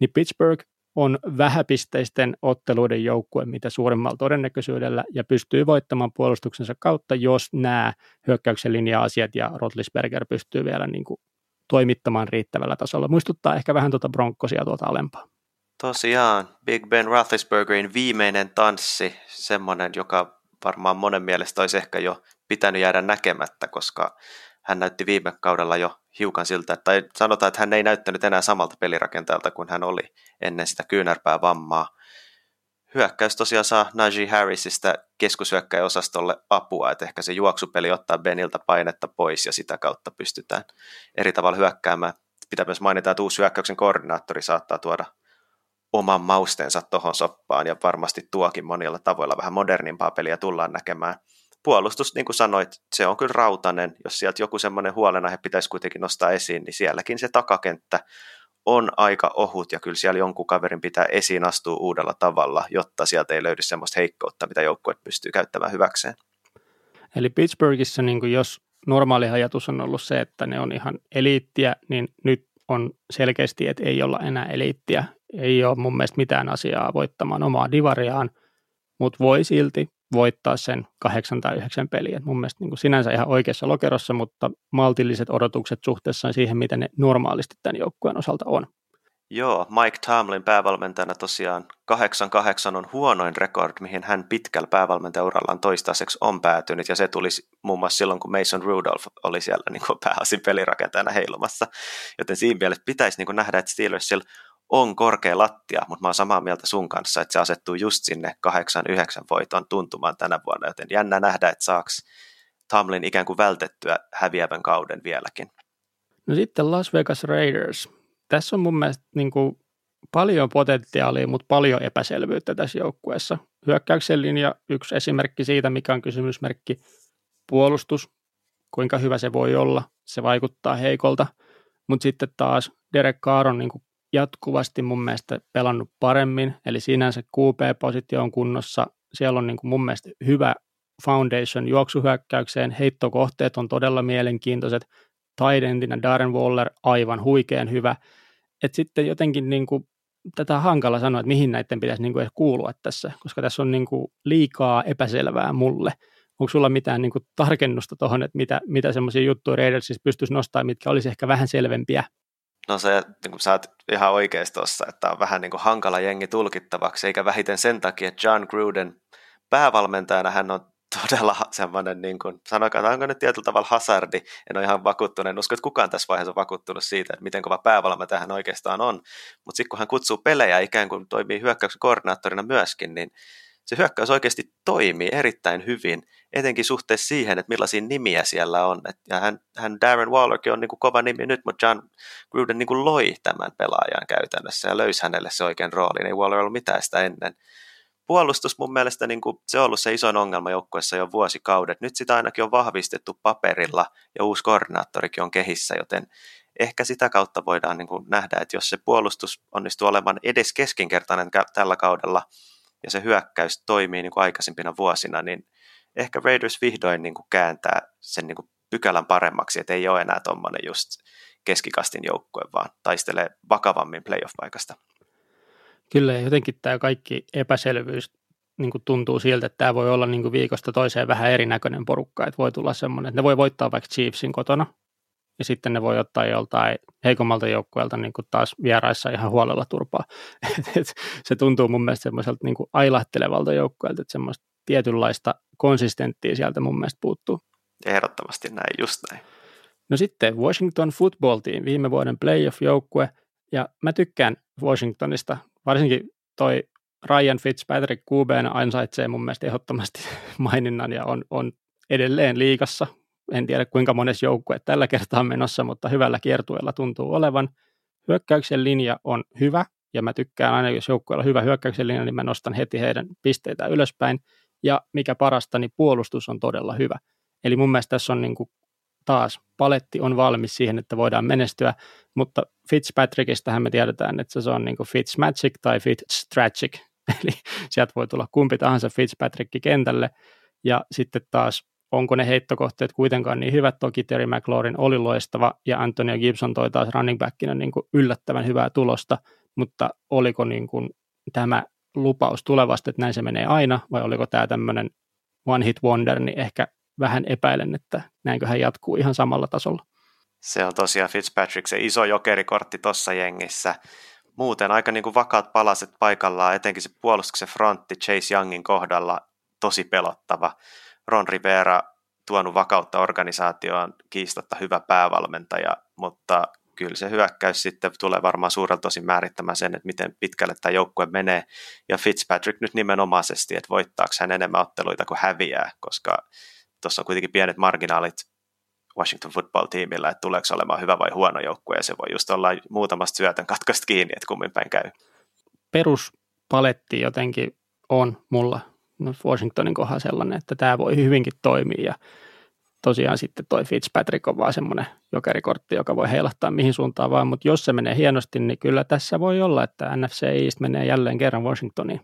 Niin Pittsburgh on vähäpisteisten otteluiden joukkue mitä suurimmalla todennäköisyydellä ja pystyy voittamaan puolustuksensa kautta, jos nämä hyökkäyksen linja-asiat ja Rotlisberger pystyy vielä niin kuin toimittamaan riittävällä tasolla. Muistuttaa ehkä vähän tuota Bronckosia tuolta alempaa. Tosiaan, Big Ben Roethlisbergerin viimeinen tanssi, semmoinen, joka varmaan monen mielestä olisi ehkä jo pitänyt jäädä näkemättä, koska hän näytti viime kaudella jo hiukan siltä, tai sanotaan, että hän ei näyttänyt enää samalta pelirakentajalta kuin hän oli ennen sitä kyynärpää vammaa. Hyökkäys tosiaan saa Najee Harrisista keskushyökkäjäosastolle apua, että ehkä se juoksupeli ottaa Beniltä painetta pois ja sitä kautta pystytään eri tavalla hyökkäämään. pitää myös mainita, että uusi hyökkäyksen koordinaattori saattaa tuoda oman maustensa tuohon soppaan ja varmasti tuokin monilla tavoilla vähän modernimpaa peliä tullaan näkemään. Puolustus, niin kuin sanoit, se on kyllä rautanen. Jos sieltä joku semmoinen huolenaihe pitäisi kuitenkin nostaa esiin, niin sielläkin se takakenttä on aika ohut ja kyllä siellä jonkun kaverin pitää esiin astua uudella tavalla, jotta sieltä ei löydy semmoista heikkoutta, mitä joukkue pystyy käyttämään hyväkseen. Eli Pittsburghissa, niin kuin jos normaali ajatus on ollut se, että ne on ihan eliittiä, niin nyt on selkeästi, että ei olla enää eliittiä. Ei ole mun mielestä mitään asiaa voittamaan omaa divariaan, mutta voi silti voittaa sen kahdeksan tai yhdeksän peliä. Mun mielestä niin kuin sinänsä ihan oikeassa lokerossa, mutta maltilliset odotukset suhteessa siihen, mitä ne normaalisti tämän joukkueen osalta on. Joo, Mike Tomlin päävalmentajana tosiaan 8-8 on huonoin rekord, mihin hän pitkällä päävalmentajaurallaan toistaiseksi on päätynyt, ja se tuli muun muassa silloin, kun Mason Rudolph oli siellä niin kuin pääasin pelirakentajana heilumassa. Joten siinä mielessä pitäisi niin kuin nähdä, että Steelersillä on korkea lattia, mutta mä oon samaa mieltä sun kanssa, että se asettuu just sinne 8-9 voiton tuntumaan tänä vuonna, joten jännä nähdä, että saaks Tomlin ikään kuin vältettyä häviävän kauden vieläkin. No sitten Las Vegas Raiders. Tässä on mun mielestä niin kuin paljon potentiaalia, mutta paljon epäselvyyttä tässä joukkueessa. Hyökkäyksen linja yksi esimerkki siitä, mikä on kysymysmerkki. Puolustus, kuinka hyvä se voi olla, se vaikuttaa heikolta. Mutta sitten taas Derek Carr on niin kuin jatkuvasti mun mielestä pelannut paremmin, eli sinänsä QP-positio on kunnossa, siellä on niin kuin mun mielestä hyvä foundation juoksuhyökkäykseen, heittokohteet on todella mielenkiintoiset, Tidentina Darren Waller aivan huikean hyvä, että sitten jotenkin niin kuin, tätä on hankala sanoa, että mihin näiden pitäisi niin kuin edes kuulua tässä, koska tässä on niin kuin liikaa epäselvää mulle. Onko sulla mitään niin kuin tarkennusta tuohon, että mitä, mitä semmoisia juttuja Raidersissa pystyisi nostamaan, mitkä olisi ehkä vähän selvempiä No se, niin kuin sä oot ihan oikeasti tuossa, että on vähän niin kuin hankala jengi tulkittavaksi, eikä vähiten sen takia, että John Gruden päävalmentajana hän on todella semmoinen, niin kuin, sanotaan, onko nyt tietyllä tavalla hazardi, en ole ihan vakuuttunut, en usko, että kukaan tässä vaiheessa on vakuuttunut siitä, että miten kova päävalmentaja hän oikeastaan on, mutta sitten kun hän kutsuu pelejä ikään kuin toimii hyökkäyksen koordinaattorina myöskin, niin se hyökkäys oikeasti toimii erittäin hyvin, etenkin suhteessa siihen, että millaisia nimiä siellä on. Et, ja hän, hän Darren Wallerkin on niin kuin kova nimi nyt, mutta John Gruden niin kuin loi tämän pelaajan käytännössä ja löysi hänelle se oikein rooli. Ei Waller ollut mitään sitä ennen. Puolustus mun mielestä niin kuin, se on ollut se isoin ongelma joukkueessa jo vuosikaudet. Nyt sitä ainakin on vahvistettu paperilla ja uusi koordinaattorikin on kehissä, joten ehkä sitä kautta voidaan niin kuin nähdä, että jos se puolustus onnistuu olemaan edes keskinkertainen tällä kaudella – ja se hyökkäys toimii niin kuin aikaisempina vuosina, niin ehkä Raiders vihdoin niin kuin kääntää sen niin kuin pykälän paremmaksi, että ei ole enää tuommoinen just keskikastin joukkue, vaan taistelee vakavammin playoff-paikasta. Kyllä, jotenkin tämä kaikki epäselvyys niin kuin tuntuu siltä, että tämä voi olla niin kuin viikosta toiseen vähän erinäköinen porukka, että voi tulla semmoinen, että ne voi voittaa vaikka Chiefsin kotona, ja sitten ne voi ottaa joltain heikommalta joukkueelta niin kuin taas vieraissa ihan huolella turpaa. Et se tuntuu mun mielestä semmoiselta niin kuin ailahtelevalta joukkueelta, että semmoista tietynlaista konsistenttia sieltä mun mielestä puuttuu. Ehdottomasti näin, just näin. No sitten Washington Football Team, viime vuoden playoff-joukkue, ja mä tykkään Washingtonista, varsinkin toi Ryan Fitzpatrick QB ansaitsee mun mielestä ehdottomasti maininnan ja on, on edelleen liigassa en tiedä kuinka monessa joukkue tällä kertaa on menossa, mutta hyvällä kiertueella tuntuu olevan. Hyökkäyksen linja on hyvä, ja mä tykkään aina, jos joukkueella on hyvä hyökkäyksen linja, niin mä nostan heti heidän pisteitä ylöspäin. Ja mikä parasta, niin puolustus on todella hyvä. Eli mun mielestä tässä on niin kuin taas paletti on valmis siihen, että voidaan menestyä, mutta Fitzpatrickistähän me tiedetään, että se on niin kuin Fitzmagic tai Fitztragic, eli sieltä voi tulla kumpi tahansa Fitzpatrick kentälle, ja sitten taas onko ne heittokohteet kuitenkaan niin hyvät. Toki Terry McLaurin oli loistava ja Antonio Gibson toi taas running backina niin kuin yllättävän hyvää tulosta, mutta oliko niin kuin tämä lupaus tulevasta, että näin se menee aina, vai oliko tämä tämmöinen one hit wonder, niin ehkä vähän epäilen, että näinköhän jatkuu ihan samalla tasolla. Se on tosiaan Fitzpatrick se iso jokerikortti tuossa jengissä. Muuten aika niin kuin vakaat palaset paikallaan, etenkin se puolustuksen frontti Chase Youngin kohdalla tosi pelottava. Ron Rivera tuonut vakautta organisaatioon, kiistatta hyvä päävalmentaja, mutta kyllä se hyökkäys sitten tulee varmaan suurelta osin määrittämään sen, että miten pitkälle tämä joukkue menee. Ja Fitzpatrick nyt nimenomaisesti, että voittaako hän enemmän otteluita kuin häviää, koska tuossa on kuitenkin pienet marginaalit Washington football-tiimillä, että tuleeko olemaan hyvä vai huono joukkue, ja se voi just olla muutamasta syötön katkaista kiinni, että kummin päin käy. Peruspaletti jotenkin on mulla no Washingtonin kohdalla sellainen, että tämä voi hyvinkin toimia, ja tosiaan sitten toi Fitzpatrick on vaan semmoinen jokerikortti, joka voi heilahtaa mihin suuntaan vaan, mutta jos se menee hienosti, niin kyllä tässä voi olla, että NFC East menee jälleen kerran Washingtoniin.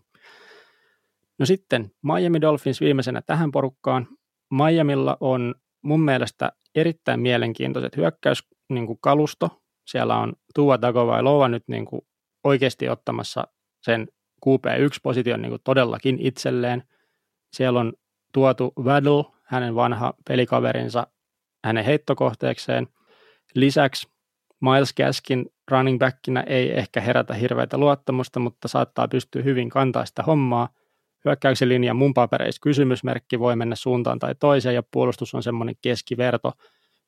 No sitten Miami Dolphins viimeisenä tähän porukkaan. Miamilla on mun mielestä erittäin mielenkiintoiset hyökkäyskalusto. Niin Siellä on Tua Tagovailoa nyt niin kuin oikeasti ottamassa sen QP1-position niin kuin todellakin itselleen. Siellä on tuotu Waddle, hänen vanha pelikaverinsa, hänen heittokohteekseen. Lisäksi Miles Gaskin running backina ei ehkä herätä hirveätä luottamusta, mutta saattaa pystyä hyvin kantaa sitä hommaa – hyökkäyksen linja mun papereissa kysymysmerkki voi mennä suuntaan tai toiseen ja puolustus on semmoinen keskiverto,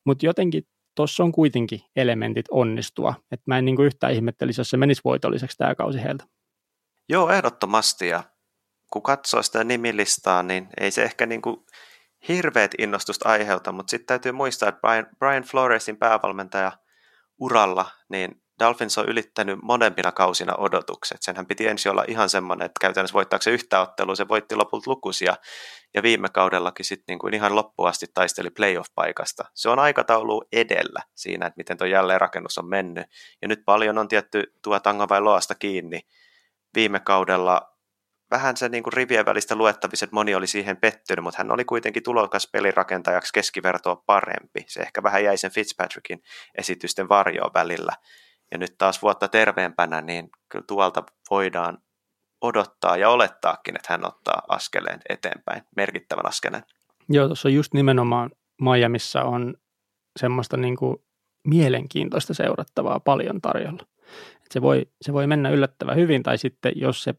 mutta jotenkin tuossa on kuitenkin elementit onnistua, että mä en niin kuin yhtään ihmettelisi, jos se menisi voitolliseksi tämä kausi heiltä. Joo, ehdottomasti ja kun katsoo sitä nimilistaa, niin ei se ehkä niin kuin hirveät innostusta aiheuta, mutta sitten täytyy muistaa, että Brian, Brian Floresin päävalmentaja uralla, niin Dolphins on ylittänyt molempina kausina odotukset. Senhän piti ensin olla ihan semmoinen, että käytännössä voittaako se yhtä ottelua, se voitti lopulta lukuisia, ja viime kaudellakin sitten niin kuin ihan loppuasti taisteli playoff-paikasta. Se on aikataulu edellä siinä, että miten tuo jälleenrakennus on mennyt, ja nyt paljon on tietty tuo Tanga vai Loasta kiinni. Viime kaudella vähän se niin kuin rivien välistä luettavissa, että moni oli siihen pettynyt, mutta hän oli kuitenkin tulokas pelirakentajaksi keskivertoa parempi. Se ehkä vähän jäi sen Fitzpatrickin esitysten varjoon välillä. Ja nyt taas vuotta terveempänä, niin kyllä tuolta voidaan odottaa ja olettaakin, että hän ottaa askeleen eteenpäin, merkittävän askeleen. Joo, tuossa just nimenomaan Miamiissa on semmoista niin kuin mielenkiintoista seurattavaa paljon tarjolla. Et se, voi, se voi mennä yllättävän hyvin, tai sitten jos se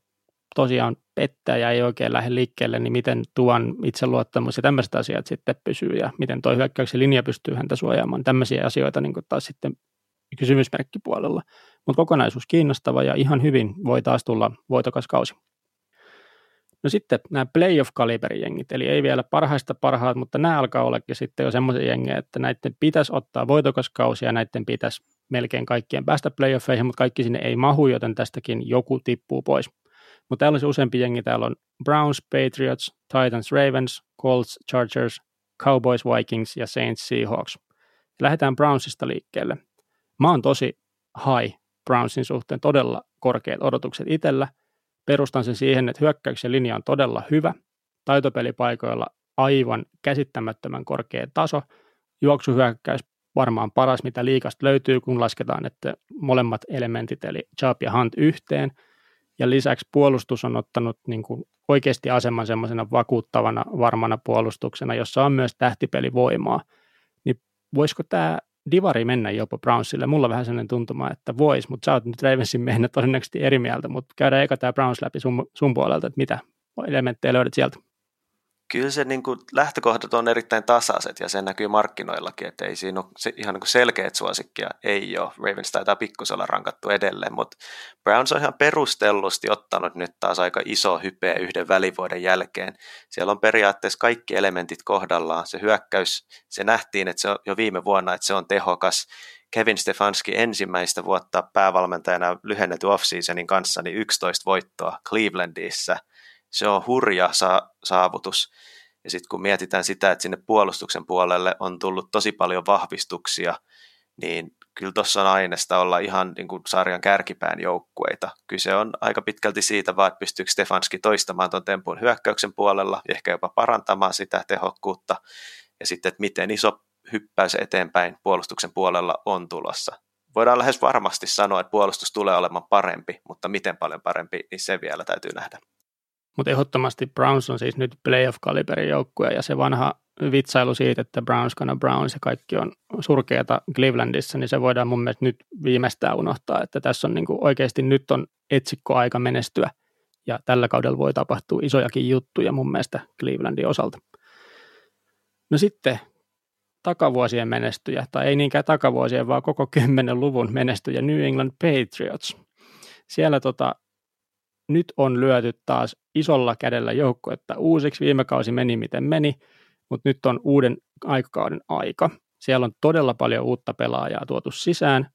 tosiaan pettää ja ei oikein lähde liikkeelle, niin miten tuon itseluottamus ja tämmöiset asiat sitten pysyy, ja miten tuo hyökkäyksen linja pystyy häntä suojaamaan. Tämmöisiä asioita niin taas sitten kysymysmerkkipuolella. Mutta kokonaisuus kiinnostava ja ihan hyvin voi taas tulla voitokas kausi. No sitten nämä playoff-kaliberijengit, eli ei vielä parhaista parhaat, mutta nämä alkaa ollakin sitten jo semmoisia jengejä, että näiden pitäisi ottaa voitokas kausi ja näiden pitäisi melkein kaikkien päästä playoffeihin, mutta kaikki sinne ei mahu, joten tästäkin joku tippuu pois. Mutta täällä on se useampi jengi, täällä on Browns, Patriots, Titans, Ravens, Colts, Chargers, Cowboys, Vikings ja Saints, Seahawks. Lähdetään Brownsista liikkeelle. Mä oon tosi high Brownsin suhteen, todella korkeat odotukset itsellä. Perustan sen siihen, että hyökkäyksen linja on todella hyvä, taitopelipaikoilla aivan käsittämättömän korkea taso, juoksuhyökkäys varmaan paras, mitä liikasta löytyy, kun lasketaan, että molemmat elementit, eli Chubb ja Hunt yhteen, ja lisäksi puolustus on ottanut niin kuin oikeasti aseman semmoisena vakuuttavana, varmana puolustuksena, jossa on myös tähtipelivoimaa. Niin voisiko tämä divari mennä jopa Brownsille. Mulla on vähän sellainen tuntuma, että vois, mutta sä oot nyt Ravensin mennä todennäköisesti eri mieltä, mutta käydään eka tämä Browns läpi sun, sun puolelta, että mitä elementtejä löydät sieltä. Kyllä se niin kuin lähtökohdat on erittäin tasaiset ja se näkyy markkinoillakin, että ei siinä ole ihan niin kuin selkeät suosikkia, ei ole. Ravens taitaa pikkusella rankattu edelleen, mutta Browns on ihan perustellusti ottanut nyt taas aika iso hype yhden välivuoden jälkeen. Siellä on periaatteessa kaikki elementit kohdallaan. Se hyökkäys, se nähtiin että se on jo viime vuonna, että se on tehokas. Kevin Stefanski ensimmäistä vuotta päävalmentajana lyhennetty offseasonin kanssa, niin 11 voittoa Clevelandissa – se on hurja sa- saavutus. Ja sitten kun mietitään sitä, että sinne puolustuksen puolelle on tullut tosi paljon vahvistuksia, niin kyllä tuossa on aineesta olla ihan niin kuin sarjan kärkipään joukkueita. Kyse on aika pitkälti siitä vaan, että pystyykö Stefanski toistamaan tuon tempun hyökkäyksen puolella, ehkä jopa parantamaan sitä tehokkuutta, ja sitten, että miten iso hyppäys eteenpäin puolustuksen puolella on tulossa. Voidaan lähes varmasti sanoa, että puolustus tulee olemaan parempi, mutta miten paljon parempi, niin se vielä täytyy nähdä. Mutta ehdottomasti Browns on siis nyt playoff-kaliberin joukkue ja se vanha vitsailu siitä, että Browns kana Browns ja kaikki on surkeata Clevelandissa, niin se voidaan mun mielestä nyt viimeistään unohtaa, että tässä on niinku oikeasti nyt on etsikkoaika menestyä ja tällä kaudella voi tapahtua isojakin juttuja mun mielestä Clevelandin osalta. No sitten takavuosien menestyjä, tai ei niinkään takavuosien, vaan koko kymmenen luvun menestyjä New England Patriots. Siellä tota, nyt on lyöty taas isolla kädellä joukkuetta uusiksi. Viime kausi meni miten meni, mutta nyt on uuden aikakauden aika. Siellä on todella paljon uutta pelaajaa tuotu sisään.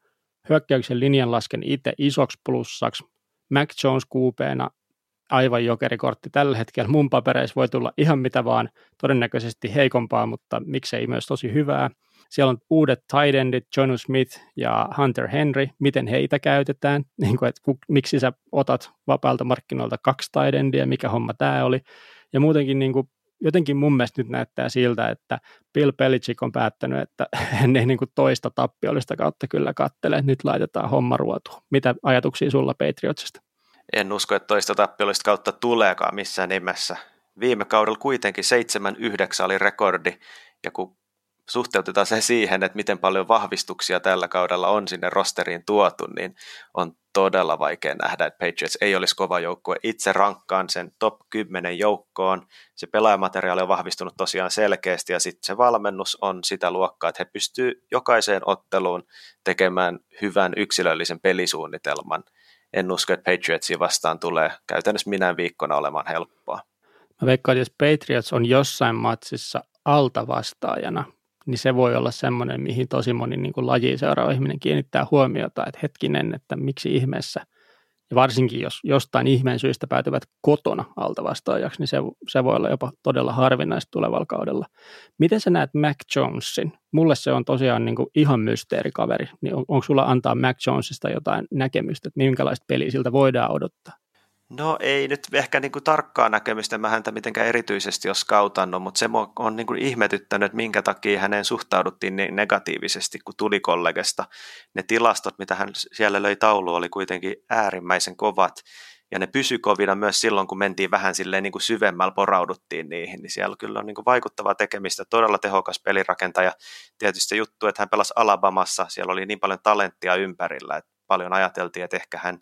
Hyökkäyksen linjan lasken itse isoksi plussaksi. Mac Jones kuupeena aivan jokerikortti tällä hetkellä. Mun papereissa voi tulla ihan mitä vaan, todennäköisesti heikompaa, mutta miksei myös tosi hyvää. Siellä on uudet tight endit, John Smith ja Hunter Henry, miten heitä käytetään, niin kuin, että miksi sä otat vapaalta markkinoilta kaksi tight endia, mikä homma tämä oli. Ja muutenkin niin kuin, jotenkin mun mielestä nyt näyttää siltä, että Bill Belichick on päättänyt, että hän ei niin kuin toista tappiollista kautta kyllä kattele, nyt laitetaan homma ruotuun. Mitä ajatuksia sulla Patriotsista? En usko, että toista tappiollista kautta tuleekaan missään nimessä. Viime kaudella kuitenkin 7-9 oli rekordi, ja kun suhteutetaan se siihen, että miten paljon vahvistuksia tällä kaudella on sinne rosteriin tuotu, niin on todella vaikea nähdä, että Patriots ei olisi kova joukkue. Itse rankkaan sen top 10 joukkoon. Se pelaajamateriaali on vahvistunut tosiaan selkeästi ja sitten se valmennus on sitä luokkaa, että he pystyvät jokaiseen otteluun tekemään hyvän yksilöllisen pelisuunnitelman. En usko, että Patriotsia vastaan tulee käytännössä minä viikkona olemaan helppoa. Mä veikkaan, että jos Patriots on jossain matsissa altavastaajana, niin se voi olla semmoinen, mihin tosi moni niin kuin lajiin seuraava ihminen kiinnittää huomiota, että hetkinen, että miksi ihmeessä, ja varsinkin jos jostain ihmeen syystä päätyvät kotona altavastaajaksi, niin se, se voi olla jopa todella harvinaista tulevalla kaudella. Miten sä näet Mac Jonesin? Mulle se on tosiaan niin kuin ihan mysteerikaveri, niin on, onko sulla antaa Mac Jonesista jotain näkemystä, että minkälaista peliä siltä voidaan odottaa? No ei nyt ehkä niin kuin tarkkaa näkemystä mä häntä mitenkään erityisesti ole skautannut, mutta se on niin kuin ihmetyttänyt, että minkä takia häneen suhtauduttiin niin negatiivisesti, kun tuli kollegesta. Ne tilastot, mitä hän siellä löi taulu, oli kuitenkin äärimmäisen kovat, ja ne pysy kovina myös silloin, kun mentiin vähän silleen niin kuin syvemmällä, porauduttiin niihin, niin siellä kyllä on niin kuin vaikuttavaa tekemistä, todella tehokas pelirakentaja. Tietysti juttu, että hän pelasi Alabamassa, siellä oli niin paljon talenttia ympärillä, että paljon ajateltiin, että ehkä hän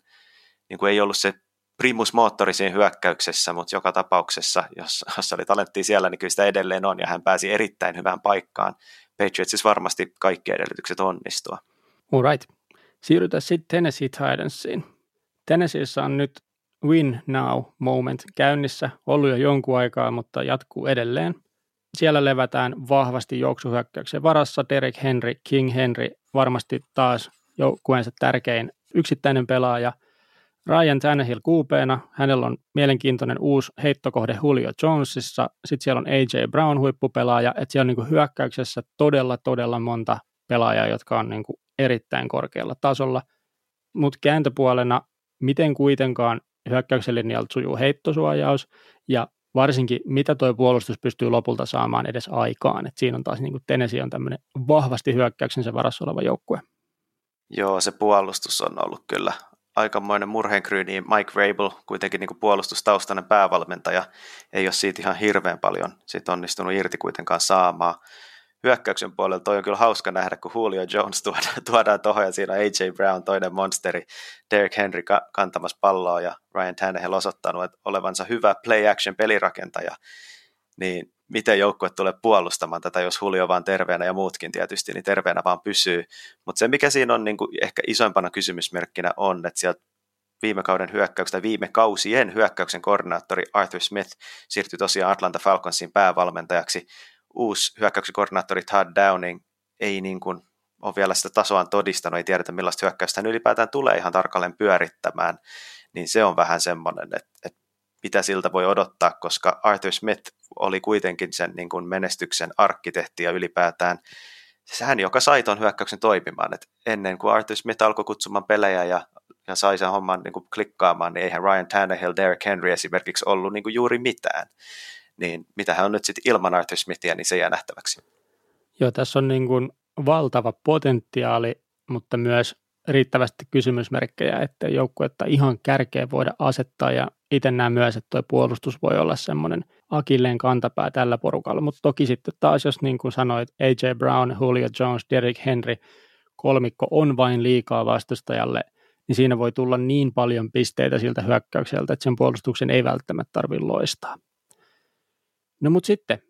niin kuin ei ollut se primus moottori siinä hyökkäyksessä, mutta joka tapauksessa, jos, jos oli talenttia siellä, niin kyllä sitä edelleen on, ja hän pääsi erittäin hyvään paikkaan. Patriotsissa varmasti kaikki edellytykset onnistua. All right. Siirrytään sitten Tennessee Titansiin. Tennesseeissä on nyt win now moment käynnissä, ollut jo jonkun aikaa, mutta jatkuu edelleen. Siellä levätään vahvasti juoksuhyökkäyksen varassa. Derek Henry, King Henry, varmasti taas joukkueensa tärkein yksittäinen pelaaja – Ryan Tannehill kuupeena, hänellä on mielenkiintoinen uusi heittokohde Julio Jonesissa, sitten siellä on AJ Brown huippupelaaja, että siellä on niin hyökkäyksessä todella todella monta pelaajaa, jotka on niin erittäin korkealla tasolla, mutta kääntöpuolena miten kuitenkaan hyökkäyksen linjalta sujuu heittosuojaus ja varsinkin mitä tuo puolustus pystyy lopulta saamaan edes aikaan, että siinä on taas niin Tennessee on tämmöinen vahvasti hyökkäyksensä varassa oleva joukkue. Joo, se puolustus on ollut kyllä aikamoinen murheenkryyni. Mike Rabel, kuitenkin niin puolustustaustainen päävalmentaja, ei ole siitä ihan hirveän paljon sit onnistunut irti kuitenkaan saamaan. Hyökkäyksen puolella toi on kyllä hauska nähdä, kun Julio Jones tuodaan, tuodaan tuohon ja siinä AJ Brown, toinen monsteri, Derek Henry kantamassa palloa ja Ryan Tannehill osoittanut että olevansa hyvä play action pelirakentaja. Niin miten joukkue tulee puolustamaan tätä, jos Julio vaan terveenä ja muutkin tietysti, niin terveenä vaan pysyy. Mutta se, mikä siinä on niin kuin ehkä isoimpana kysymysmerkkinä on, että sieltä viime kauden hyökkäyksen tai viime kausien hyökkäyksen koordinaattori Arthur Smith siirtyi tosiaan Atlanta Falconsin päävalmentajaksi. Uusi hyökkäyksen koordinaattori Todd Downing ei niin kuin ole vielä sitä tasoaan todistanut, ei tiedetä millaista hyökkäystä hän ylipäätään tulee ihan tarkalleen pyörittämään, niin se on vähän semmoinen, että, että mitä siltä voi odottaa, koska Arthur Smith oli kuitenkin sen niin kuin menestyksen arkkitehti ja ylipäätään sehän, joka sai tuon hyökkäyksen toimimaan. Et ennen kuin Arthur Smith alkoi kutsumaan pelejä ja, ja sai sen homman niin kuin klikkaamaan, niin eihän Ryan Tannehill, Derek Henry esimerkiksi ollut niin kuin juuri mitään. Niin mitä hän on nyt sitten ilman Arthur Smithia, niin se jää nähtäväksi. Joo, tässä on niin kuin valtava potentiaali, mutta myös riittävästi kysymysmerkkejä, että joukkuetta ihan kärkeen voida asettaa ja itse näen myös, että tuo puolustus voi olla semmoinen akilleen kantapää tällä porukalla, mutta toki sitten taas, jos niin kuin sanoit, AJ Brown, Julio Jones, Derrick Henry, kolmikko on vain liikaa vastustajalle, niin siinä voi tulla niin paljon pisteitä siltä hyökkäykseltä, että sen puolustuksen ei välttämättä tarvitse loistaa. No mutta sitten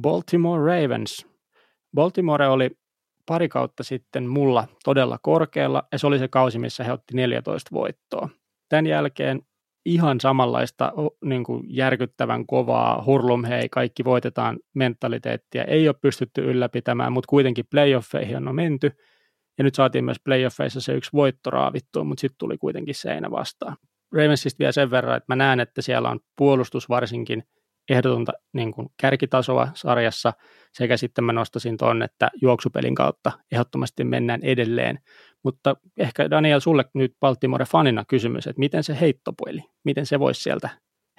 Baltimore Ravens. Baltimore oli pari kautta sitten mulla todella korkealla, ja se oli se kausi, missä he otti 14 voittoa. Tämän jälkeen ihan samanlaista niin kuin järkyttävän kovaa hurlum hei, kaikki voitetaan mentaliteettia. Ei ole pystytty ylläpitämään, mutta kuitenkin playoffeihin on menty. Ja nyt saatiin myös playoffeissa se yksi voitto raavittua, mutta sitten tuli kuitenkin seinä vastaan. Ravensista vielä sen verran, että mä näen, että siellä on puolustus varsinkin ehdotonta niin kuin kärkitasoa sarjassa, sekä sitten mä nostasin tuon, että juoksupelin kautta ehdottomasti mennään edelleen. Mutta ehkä Daniel, sulle nyt Baltimore fanina kysymys, että miten se heittopeli, miten se voisi sieltä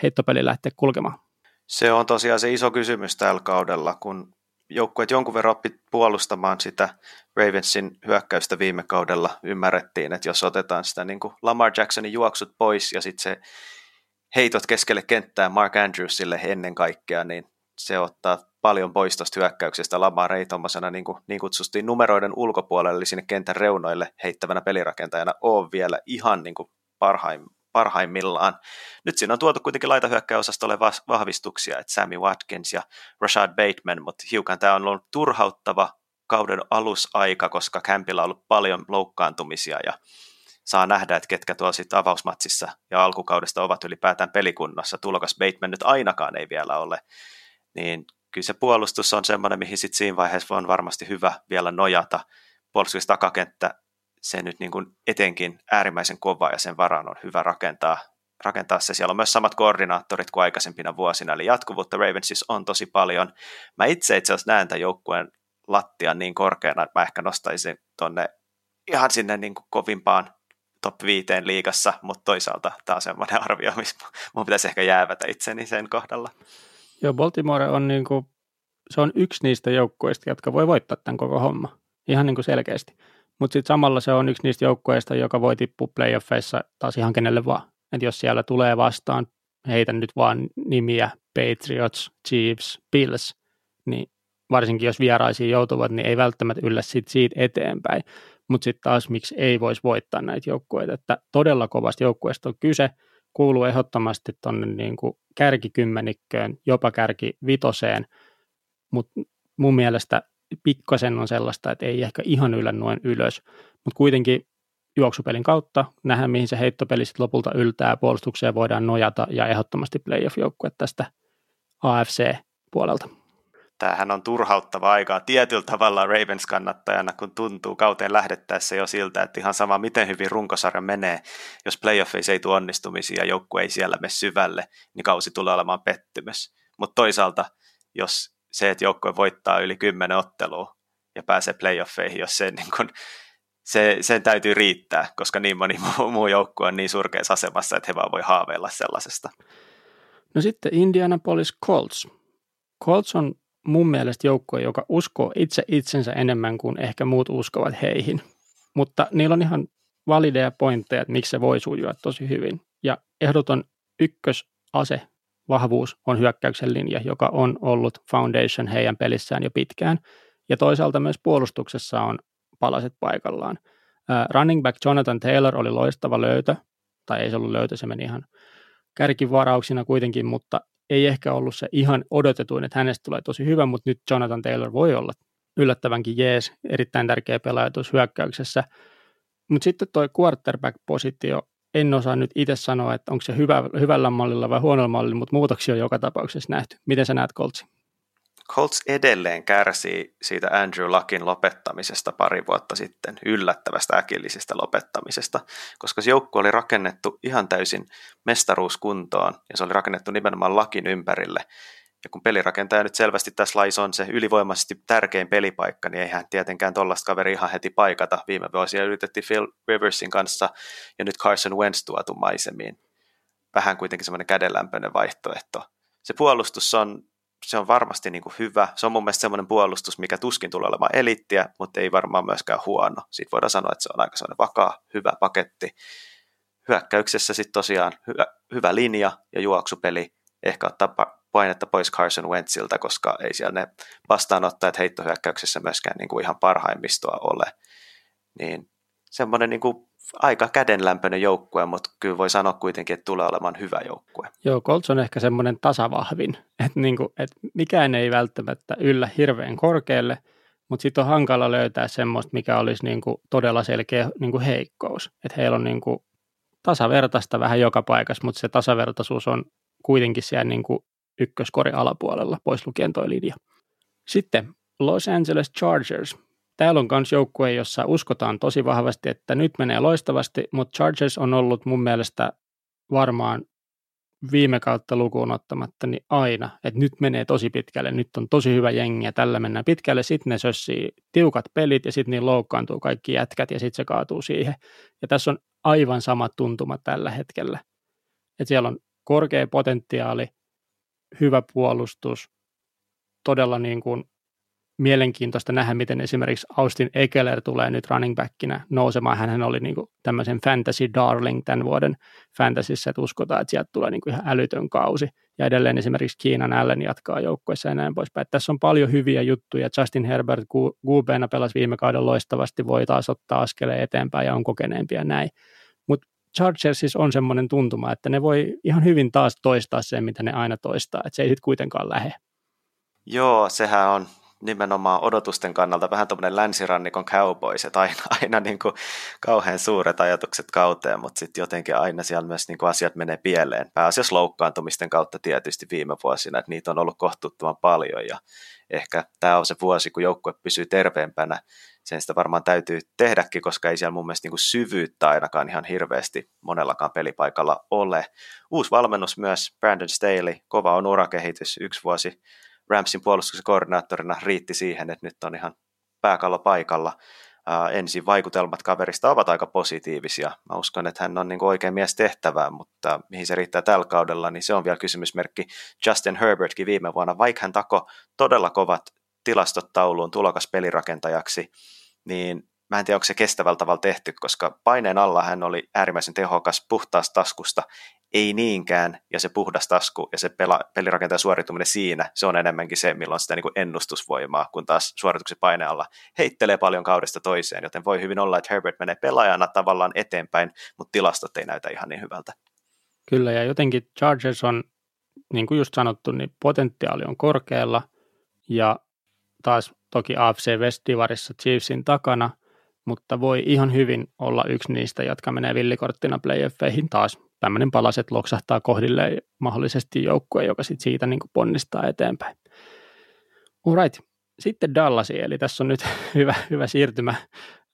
heittopeli lähteä kulkemaan? Se on tosiaan se iso kysymys tällä kaudella, kun joukkueet jonkun verran oppi puolustamaan sitä Ravensin hyökkäystä viime kaudella. Ymmärrettiin, että jos otetaan sitä niin kuin Lamar Jacksonin juoksut pois ja sitten se heitot keskelle kenttää Mark Andrewsille ennen kaikkea, niin se ottaa paljon pois tuosta hyökkäyksestä. Lamar ei tuommoisena niin, kuin, niin kutsustiin numeroiden ulkopuolelle, eli sinne kentän reunoille heittävänä pelirakentajana ole vielä ihan niin kuin parhaim, parhaimmillaan. Nyt siinä on tuotu kuitenkin laitahyökkäysosastolle vahvistuksia, että Sammy Watkins ja Rashad Bateman, mutta hiukan tämä on ollut turhauttava kauden alusaika, koska Campilla on ollut paljon loukkaantumisia ja saa nähdä, että ketkä tuolla sitten avausmatsissa ja alkukaudesta ovat ylipäätään pelikunnassa. Tulokas Bateman nyt ainakaan ei vielä ole. Niin kyllä se puolustus on semmoinen, mihin sitten siinä vaiheessa on varmasti hyvä vielä nojata. Puolustus takakenttä, se nyt niin kuin etenkin äärimmäisen kova ja sen varaan on hyvä rakentaa, rakentaa se. Siellä on myös samat koordinaattorit kuin aikaisempina vuosina, eli jatkuvuutta Ravensissa on tosi paljon. Mä itse itse asiassa näen tämän joukkueen lattian niin korkeana, että mä ehkä nostaisin tonne ihan sinne niin kuin kovimpaan top viiteen liigassa, mutta toisaalta tämä on semmoinen arvio, missä mun pitäisi ehkä jäävätä itseni sen kohdalla. Joo, Baltimore on, niin kuin, se on yksi niistä joukkueista, jotka voi voittaa tämän koko homma. Ihan niin kuin selkeästi. Mutta sitten samalla se on yksi niistä joukkueista, joka voi tippua playoffeissa taas ihan kenelle vaan. Että jos siellä tulee vastaan, heitä nyt vaan nimiä Patriots, Chiefs, Bills, niin varsinkin jos vieraisiin joutuvat, niin ei välttämättä yllä sit siitä eteenpäin mutta sitten taas miksi ei voisi voittaa näitä joukkueita, että todella kovasti joukkueesta on kyse, kuuluu ehdottomasti tuonne niin kärkikymmenikköön, jopa kärki vitoseen, mutta mun mielestä pikkasen on sellaista, että ei ehkä ihan yllä noin ylös, mutta kuitenkin juoksupelin kautta nähdään, mihin se heittopeli sitten lopulta yltää, puolustukseen voidaan nojata ja ehdottomasti playoff-joukkue tästä AFC-puolelta tämähän on turhauttava aikaa tietyllä tavalla Ravens-kannattajana, kun tuntuu kauteen lähdettäessä jo siltä, että ihan sama miten hyvin runkosarja menee, jos playoffeissa ei tule onnistumisia ja joukkue ei siellä mene syvälle, niin kausi tulee olemaan pettymys. Mutta toisaalta, jos se, että joukkue voittaa yli kymmenen ottelua ja pääsee playoffeihin, jos se, niin kun, se, sen täytyy riittää, koska niin moni muu, joukkue on niin surkeassa asemassa, että he vaan voi haaveilla sellaisesta. No sitten Indianapolis Colts. Colts on mun mielestä joukkue, joka uskoo itse itsensä enemmän kuin ehkä muut uskovat heihin. Mutta niillä on ihan valideja pointteja, että miksi se voi sujua tosi hyvin. Ja ehdoton ykkösase vahvuus on hyökkäyksen linja, joka on ollut foundation heidän pelissään jo pitkään. Ja toisaalta myös puolustuksessa on palaset paikallaan. running back Jonathan Taylor oli loistava löytö, tai ei se ollut löytö, se meni ihan kärkivarauksina kuitenkin, mutta ei ehkä ollut se ihan odotetuin, että hänestä tulee tosi hyvä, mutta nyt Jonathan Taylor voi olla yllättävänkin jees, erittäin tärkeä pelaaja tuossa hyökkäyksessä. Mutta sitten tuo quarterback-positio, en osaa nyt itse sanoa, että onko se hyvä, hyvällä mallilla vai huonolla mallilla, mutta muutoksia on joka tapauksessa nähty. Miten sä näet Coltsin? Colts edelleen kärsii siitä Andrew Luckin lopettamisesta pari vuotta sitten, yllättävästä äkillisestä lopettamisesta, koska se joukku oli rakennettu ihan täysin mestaruuskuntoon ja se oli rakennettu nimenomaan Lakin ympärille. Ja kun pelirakentaja nyt selvästi tässä laissa on se ylivoimaisesti tärkein pelipaikka, niin eihän tietenkään tuollaista kaveri ihan heti paikata. Viime vuosia yritettiin Phil Riversin kanssa ja nyt Carson Wentz tuotu maisemiin. Vähän kuitenkin semmoinen kädenlämpöinen vaihtoehto. Se puolustus on se on varmasti niin kuin hyvä. Se on mun mielestä semmoinen puolustus, mikä tuskin tulee olemaan elittiä, mutta ei varmaan myöskään huono. Siitä voidaan sanoa, että se on aika sellainen vakaa, hyvä paketti. Hyökkäyksessä sitten tosiaan hyvä, hyvä linja ja juoksupeli. Ehkä ottaa painetta pois Carson Wentziltä, koska ei siellä ne vastaanottajat heittohyökkäyksessä myöskään niin kuin ihan parhaimmistoa ole. Niin semmoinen niin kuin aika kädenlämpöinen joukkue, mutta kyllä voi sanoa kuitenkin, että tulee olemaan hyvä joukkue. Joo, Colts on ehkä semmoinen tasavahvin, että, niin kuin, että mikään ei välttämättä yllä hirveän korkealle, mutta sitten on hankala löytää semmoista, mikä olisi niin kuin todella selkeä niin kuin heikkous. Että heillä on niin kuin tasavertaista vähän joka paikassa, mutta se tasavertaisuus on kuitenkin siellä niin kuin ykköskori alapuolella, pois lukien toi linja. Sitten Los Angeles Chargers. Täällä on myös joukkue, jossa uskotaan tosi vahvasti, että nyt menee loistavasti, mutta Chargers on ollut mun mielestä varmaan viime kautta lukuun ottamatta, niin aina, että nyt menee tosi pitkälle, nyt on tosi hyvä jengi ja tällä mennään pitkälle, sitten ne sössii tiukat pelit ja sitten niin loukkaantuu kaikki jätkät ja sitten se kaatuu siihen. Ja tässä on aivan sama tuntuma tällä hetkellä. Että siellä on korkea potentiaali, hyvä puolustus, todella niin kuin mielenkiintoista nähdä, miten esimerkiksi Austin Ekeler tulee nyt running backinä nousemaan. Hän oli niin kuin tämmöisen fantasy darling tämän vuoden fantasyssä, että uskotaan, että sieltä tulee niin kuin ihan älytön kausi. Ja edelleen esimerkiksi Kiinan Allen jatkaa joukkueessa ja näin poispäin. Tässä on paljon hyviä juttuja. Justin Herbert QBna pelasi viime kauden loistavasti, voi taas ottaa askeleen eteenpäin ja on kokeneempi ja näin. Mutta Chargersissa on semmoinen tuntuma, että ne voi ihan hyvin taas toistaa sen, mitä ne aina toistaa, että se ei sitten kuitenkaan lähe. Joo, sehän on nimenomaan odotusten kannalta vähän tuommoinen länsirannikon cowboys, että aina, aina niin kuin kauhean suuret ajatukset kauteen, mutta sitten jotenkin aina siellä myös niin kuin asiat menee pieleen. Pääasiassa loukkaantumisten kautta tietysti viime vuosina, että niitä on ollut kohtuuttoman paljon ja ehkä tämä on se vuosi, kun joukkue pysyy terveempänä. Sen sitä varmaan täytyy tehdäkin, koska ei siellä mun mielestä niin kuin syvyyttä ainakaan ihan hirveästi monellakaan pelipaikalla ole. Uusi valmennus myös, Brandon Staley, kova on urakehitys, yksi vuosi Ramsin puolustuksen koordinaattorina riitti siihen, että nyt on ihan pääkallo paikalla. Uh, ensin vaikutelmat kaverista ovat aika positiivisia. Mä uskon, että hän on niin oikein mies tehtävään, mutta mihin se riittää tällä kaudella, niin se on vielä kysymysmerkki. Justin Herbertkin viime vuonna, vaikka hän tako todella kovat tilastot tauluun tulokas pelirakentajaksi, niin mä en tiedä, onko se kestävällä tavalla tehty, koska paineen alla hän oli äärimmäisen tehokas puhtaasta taskusta, ei niinkään, ja se puhdas tasku ja se pela, pelirakentajan suorituminen siinä, se on enemmänkin se, milloin sitä niin kuin ennustusvoimaa, kun taas suorituksen paine alla heittelee paljon kaudesta toiseen, joten voi hyvin olla, että Herbert menee pelaajana tavallaan eteenpäin, mutta tilastot ei näytä ihan niin hyvältä. Kyllä, ja jotenkin Chargers on, niin kuin just sanottu, niin potentiaali on korkealla, ja taas toki AFC West-divarissa Chiefsin takana, mutta voi ihan hyvin olla yksi niistä, jotka menee villikorttina playoffeihin taas tämmöinen palaset loksahtaa kohdille mahdollisesti joukkue, joka sit siitä niin ponnistaa eteenpäin. Alright. Sitten Dallasi, eli tässä on nyt hyvä, hyvä siirtymä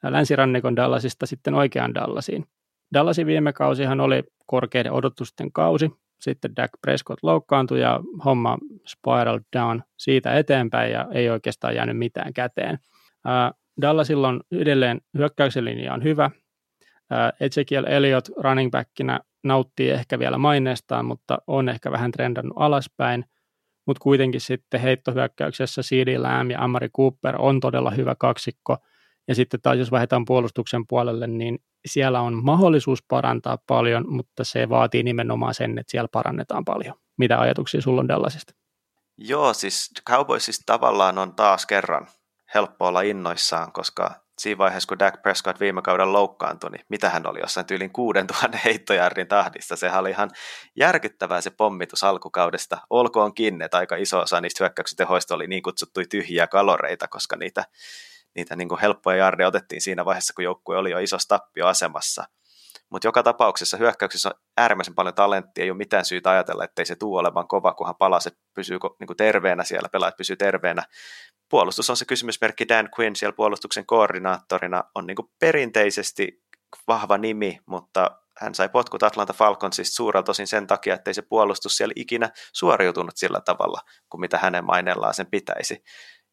länsirannikon Dallasista sitten oikeaan Dallasiin. Dallasin viime kausihan oli korkeiden odotusten kausi, sitten Dak Prescott loukkaantui ja homma spiral down siitä eteenpäin ja ei oikeastaan jäänyt mitään käteen. Dallasilla on edelleen hyökkäyksen linja on hyvä. Ezekiel Elliott running backinä nauttii ehkä vielä maineestaan, mutta on ehkä vähän trendannut alaspäin. Mutta kuitenkin sitten heittohyökkäyksessä CD Lamb ja Amari Cooper on todella hyvä kaksikko. Ja sitten taas jos vaihdetaan puolustuksen puolelle, niin siellä on mahdollisuus parantaa paljon, mutta se vaatii nimenomaan sen, että siellä parannetaan paljon. Mitä ajatuksia sulla on Dallasista? Joo, siis Cowboysista tavallaan on taas kerran helppo olla innoissaan, koska siinä vaiheessa, kun Dak Prescott viime kauden loukkaantui, niin mitä hän oli jossain tyylin 6000 heittojärrin tahdista. Sehän oli ihan järkyttävää se pommitus alkukaudesta. Olkoonkin, että aika iso osa niistä hyökkäyksetehoista oli niin kutsuttuja tyhjiä kaloreita, koska niitä, niitä niin kuin helppoja jardeja otettiin siinä vaiheessa, kun joukkue oli jo isossa tappioasemassa. Mutta joka tapauksessa hyökkäyksessä on äärimmäisen paljon talenttia, ei ole mitään syytä ajatella, ettei se tuu olemaan kova, kunhan palaset pysyy niin terveenä siellä, pelaajat pysyy terveenä puolustus on se kysymysmerkki Dan Quinn siellä puolustuksen koordinaattorina on niin perinteisesti vahva nimi, mutta hän sai potkut Atlanta Falconsista suurelta osin sen takia, ettei se puolustus siellä ikinä suoriutunut sillä tavalla kuin mitä hänen mainellaan sen pitäisi.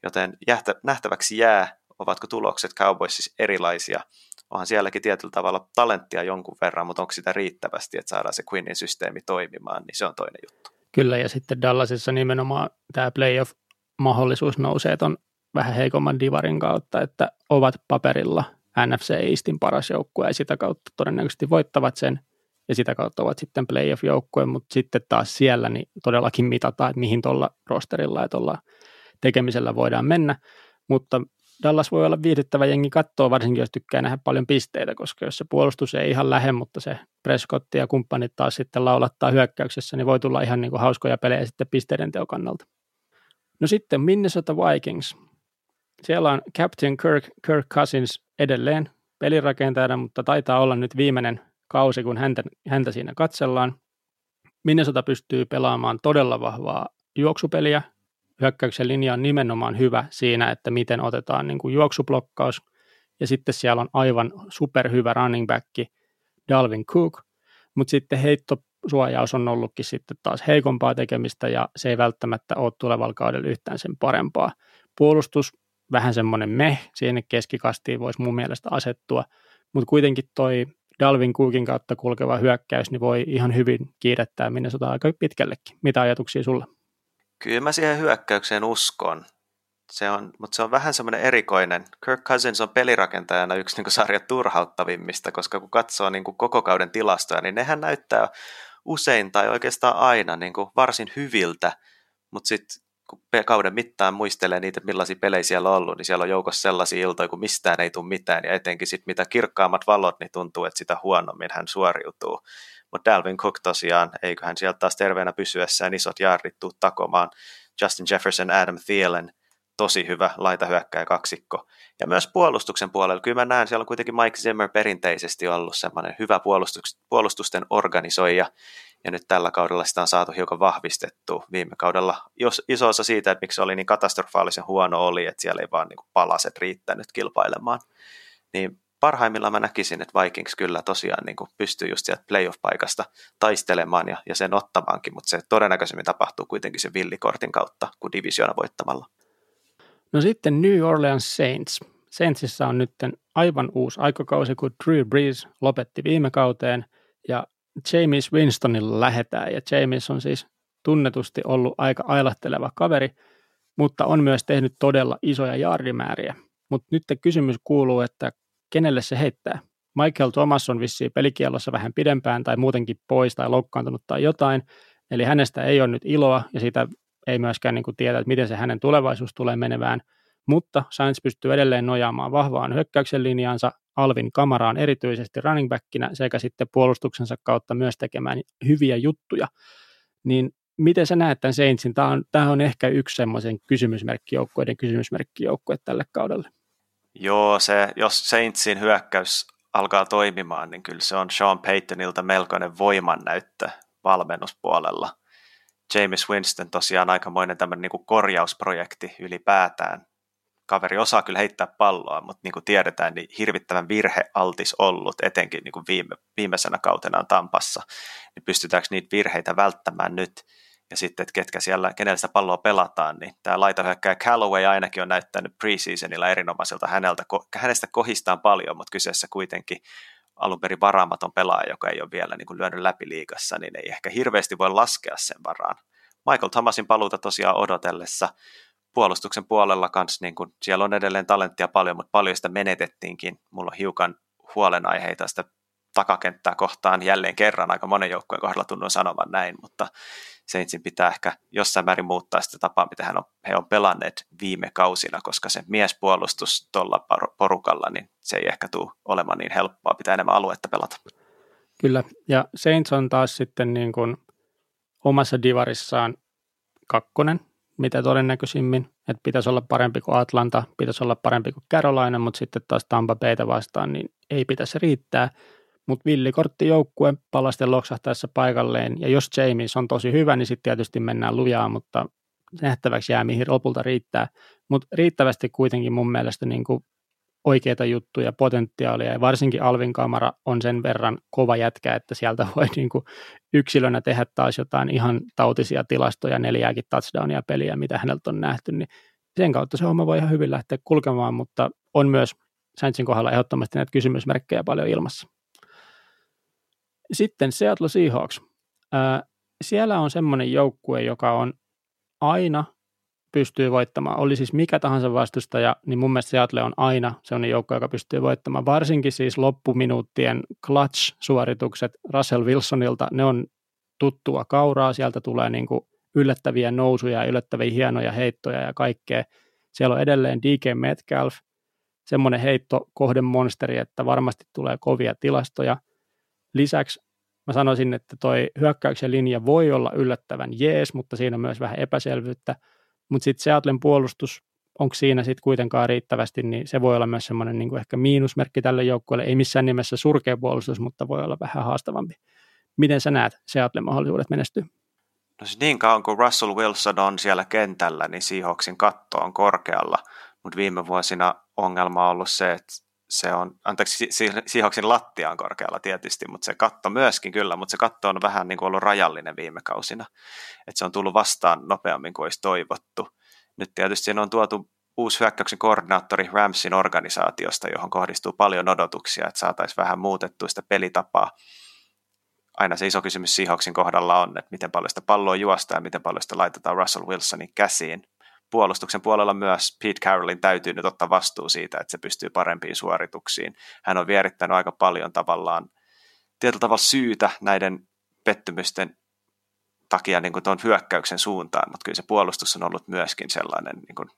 Joten nähtäväksi jää, ovatko tulokset Cowboysissa erilaisia. Onhan sielläkin tietyllä tavalla talenttia jonkun verran, mutta onko sitä riittävästi, että saadaan se Quinnin systeemi toimimaan, niin se on toinen juttu. Kyllä, ja sitten Dallasissa nimenomaan tämä playoff mahdollisuus nousee tuon vähän heikomman divarin kautta, että ovat paperilla NFC Eastin paras joukkue ja sitä kautta todennäköisesti voittavat sen ja sitä kautta ovat sitten playoff-joukkue, mutta sitten taas siellä niin todellakin mitataan, että mihin tuolla rosterilla ja tuolla tekemisellä voidaan mennä, mutta Dallas voi olla viihdyttävä jengi katsoa, varsinkin jos tykkää nähdä paljon pisteitä, koska jos se puolustus ei ihan lähde, mutta se Prescott ja kumppanit taas sitten laulattaa hyökkäyksessä, niin voi tulla ihan niin kuin hauskoja pelejä sitten pisteiden teokannalta. No sitten Minnesota Vikings. Siellä on Captain Kirk, Kirk Cousins edelleen pelirakentajana, mutta taitaa olla nyt viimeinen kausi, kun häntä, häntä siinä katsellaan. Minnesota pystyy pelaamaan todella vahvaa juoksupeliä. Hyökkäyksen linja on nimenomaan hyvä siinä, että miten otetaan niin kuin juoksublokkaus. Ja sitten siellä on aivan superhyvä running back Dalvin Cook, mutta sitten heittosuojaus on ollutkin sitten taas heikompaa tekemistä ja se ei välttämättä ole tulevalla kaudella yhtään sen parempaa. Puolustus vähän semmoinen meh, siihen keskikastiin voisi mun mielestä asettua, mutta kuitenkin toi Dalvin Cookin kautta kulkeva hyökkäys niin voi ihan hyvin kiirettää minne sota aika pitkällekin. Mitä ajatuksia sulla? Kyllä mä siihen hyökkäykseen uskon. Se on, mutta se on vähän semmoinen erikoinen. Kirk Cousins on pelirakentajana yksi niin sarjan turhauttavimmista, koska kun katsoo niin kuin koko kauden tilastoja, niin nehän näyttää usein tai oikeastaan aina niin kuin varsin hyviltä, mutta sitten kun kauden mittaan muistelee niitä, millaisia pelejä siellä on ollut, niin siellä on joukossa sellaisia iltoja, kun mistään ei tule mitään, ja etenkin sitten mitä kirkkaammat valot, niin tuntuu, että sitä huonommin hän suoriutuu. Mutta Dalvin Cook tosiaan, eiköhän sieltä taas terveenä pysyessään isot jaarrit tuu takomaan. Justin Jefferson, Adam Thielen, tosi hyvä laitahyökkäjä kaksikko. Ja myös puolustuksen puolella, kyllä mä näen, siellä on kuitenkin Mike Zimmer perinteisesti ollut semmoinen hyvä puolustusten organisoija, ja nyt tällä kaudella sitä on saatu hiukan vahvistettua. Viime kaudella jos, iso osa siitä, että miksi se oli niin katastrofaalisen huono oli, että siellä ei vaan niin kuin palaset riittänyt kilpailemaan. Niin parhaimmillaan mä näkisin, että Vikings kyllä tosiaan niin kuin pystyy just sieltä playoff-paikasta taistelemaan ja, ja sen ottamaankin, mutta se todennäköisemmin tapahtuu kuitenkin sen villikortin kautta kuin divisiona voittamalla. No sitten New Orleans Saints. Saintsissa on nyt aivan uusi aikakausi, kun Drew Brees lopetti viime kauteen ja James Winstonilla lähetään. Ja James on siis tunnetusti ollut aika ailahteleva kaveri, mutta on myös tehnyt todella isoja jaardimääriä. Mutta nyt kysymys kuuluu, että kenelle se heittää? Michael Thomas on vissiin pelikielossa vähän pidempään tai muutenkin pois tai loukkaantunut tai jotain, eli hänestä ei ole nyt iloa ja siitä ei myöskään niin kuin tiedä, että miten se hänen tulevaisuus tulee menevään, mutta Sainz pystyy edelleen nojaamaan vahvaan hyökkäyksen linjaansa Alvin Kamaraan erityisesti running backinä sekä sitten puolustuksensa kautta myös tekemään hyviä juttuja. Niin miten sä näet tämän Saintsin? Tämä on, tämä on ehkä yksi semmoisen kysymysmerkkijoukkueiden kysymysmerkkijoukkue tälle kaudelle. Joo, se, jos Saintsin hyökkäys alkaa toimimaan, niin kyllä se on Sean Paytonilta melkoinen voimannäyttö valmennuspuolella. James Winston tosiaan aikamoinen tämmöinen niin korjausprojekti ylipäätään. Kaveri osaa kyllä heittää palloa, mutta niin kuin tiedetään, niin hirvittävän virhealtis ollut, etenkin niin kuin viime, viimeisenä kautena Tampassa, niin pystytäänkö niitä virheitä välttämään nyt, ja sitten, että ketkä siellä, kenellä sitä palloa pelataan, niin tämä laitahyökkäjä Callaway ainakin on näyttänyt preseasonilla erinomaiselta häneltä, hänestä kohistaan paljon, mutta kyseessä kuitenkin alun perin varaamaton pelaaja, joka ei ole vielä niin kuin lyönyt läpi liigassa, niin ei ehkä hirveästi voi laskea sen varaan. Michael Thomasin paluuta tosiaan odotellessa, puolustuksen puolella kanssa, niin kun, siellä on edelleen talenttia paljon, mutta paljon sitä menetettiinkin. Mulla on hiukan huolenaiheita sitä takakenttää kohtaan jälleen kerran. Aika monen joukkueen kohdalla tunnun sanovan näin, mutta Saintsin pitää ehkä jossain määrin muuttaa sitä tapaa, miten hän on, he on pelanneet viime kausina, koska se miespuolustus tuolla porukalla, niin se ei ehkä tule olemaan niin helppoa, pitää enemmän aluetta pelata. Kyllä, ja Saints on taas sitten niin kuin omassa divarissaan kakkonen, mitä todennäköisimmin, että pitäisi olla parempi kuin Atlanta, pitäisi olla parempi kuin Carolina, mutta sitten taas Tampa Baytä vastaan, niin ei pitäisi riittää. Mutta villikortti joukkue palasten loksahtaessa paikalleen, ja jos James on tosi hyvä, niin sitten tietysti mennään lujaa, mutta nähtäväksi jää, mihin lopulta riittää. Mutta riittävästi kuitenkin mun mielestä niin kuin oikeita juttuja, potentiaalia ja varsinkin Alvin Kamara on sen verran kova jätkä, että sieltä voi niin kuin yksilönä tehdä taas jotain ihan tautisia tilastoja, neljääkin touchdownia peliä, mitä häneltä on nähty, niin sen kautta se homma voi ihan hyvin lähteä kulkemaan, mutta on myös Saintsin kohdalla ehdottomasti näitä kysymysmerkkejä paljon ilmassa. Sitten Seattle Seahawks. Siellä on semmoinen joukkue, joka on aina pystyy voittamaan. Oli siis mikä tahansa vastustaja, niin mun mielestä Seattle on aina sellainen joukko, joka pystyy voittamaan. Varsinkin siis loppuminuuttien clutch-suoritukset Russell Wilsonilta, ne on tuttua kauraa, sieltä tulee niin kuin yllättäviä nousuja, yllättäviä hienoja heittoja ja kaikkea. Siellä on edelleen DK Metcalf, semmoinen heitto kohden monsteri, että varmasti tulee kovia tilastoja. Lisäksi mä sanoisin, että toi hyökkäyksen linja voi olla yllättävän jees, mutta siinä on myös vähän epäselvyyttä. Mutta sitten Seattlen puolustus onko siinä sitten kuitenkaan riittävästi, niin se voi olla myös semmoinen niin ehkä miinusmerkki tälle joukkueelle. Ei missään nimessä surkea puolustus, mutta voi olla vähän haastavampi. Miten sä näet Seattle mahdollisuudet menestyä? No siis niin kauan kuin Russell Wilson on siellä kentällä, niin Seahawksin katto on korkealla, mutta viime vuosina ongelma on ollut se, että se on, anteeksi, Seahawksin lattia on korkealla tietysti, mutta se katto myöskin kyllä, mutta se katto on vähän niin kuin ollut rajallinen viime kausina, että se on tullut vastaan nopeammin kuin olisi toivottu. Nyt tietysti siinä on tuotu uusi hyökkäyksen koordinaattori Ramsin organisaatiosta, johon kohdistuu paljon odotuksia, että saataisiin vähän muutettua sitä pelitapaa. Aina se iso kysymys Seahawksin kohdalla on, että miten paljon sitä palloa juostaa ja miten paljon sitä laitetaan Russell Wilsonin käsiin. Puolustuksen puolella myös Pete Carrollin täytyy nyt ottaa vastuu siitä, että se pystyy parempiin suorituksiin. Hän on vierittänyt aika paljon tavallaan tietyllä tavalla syytä näiden pettymysten takia niin tuon hyökkäyksen suuntaan, mutta kyllä se puolustus on ollut myöskin sellainen niin kuin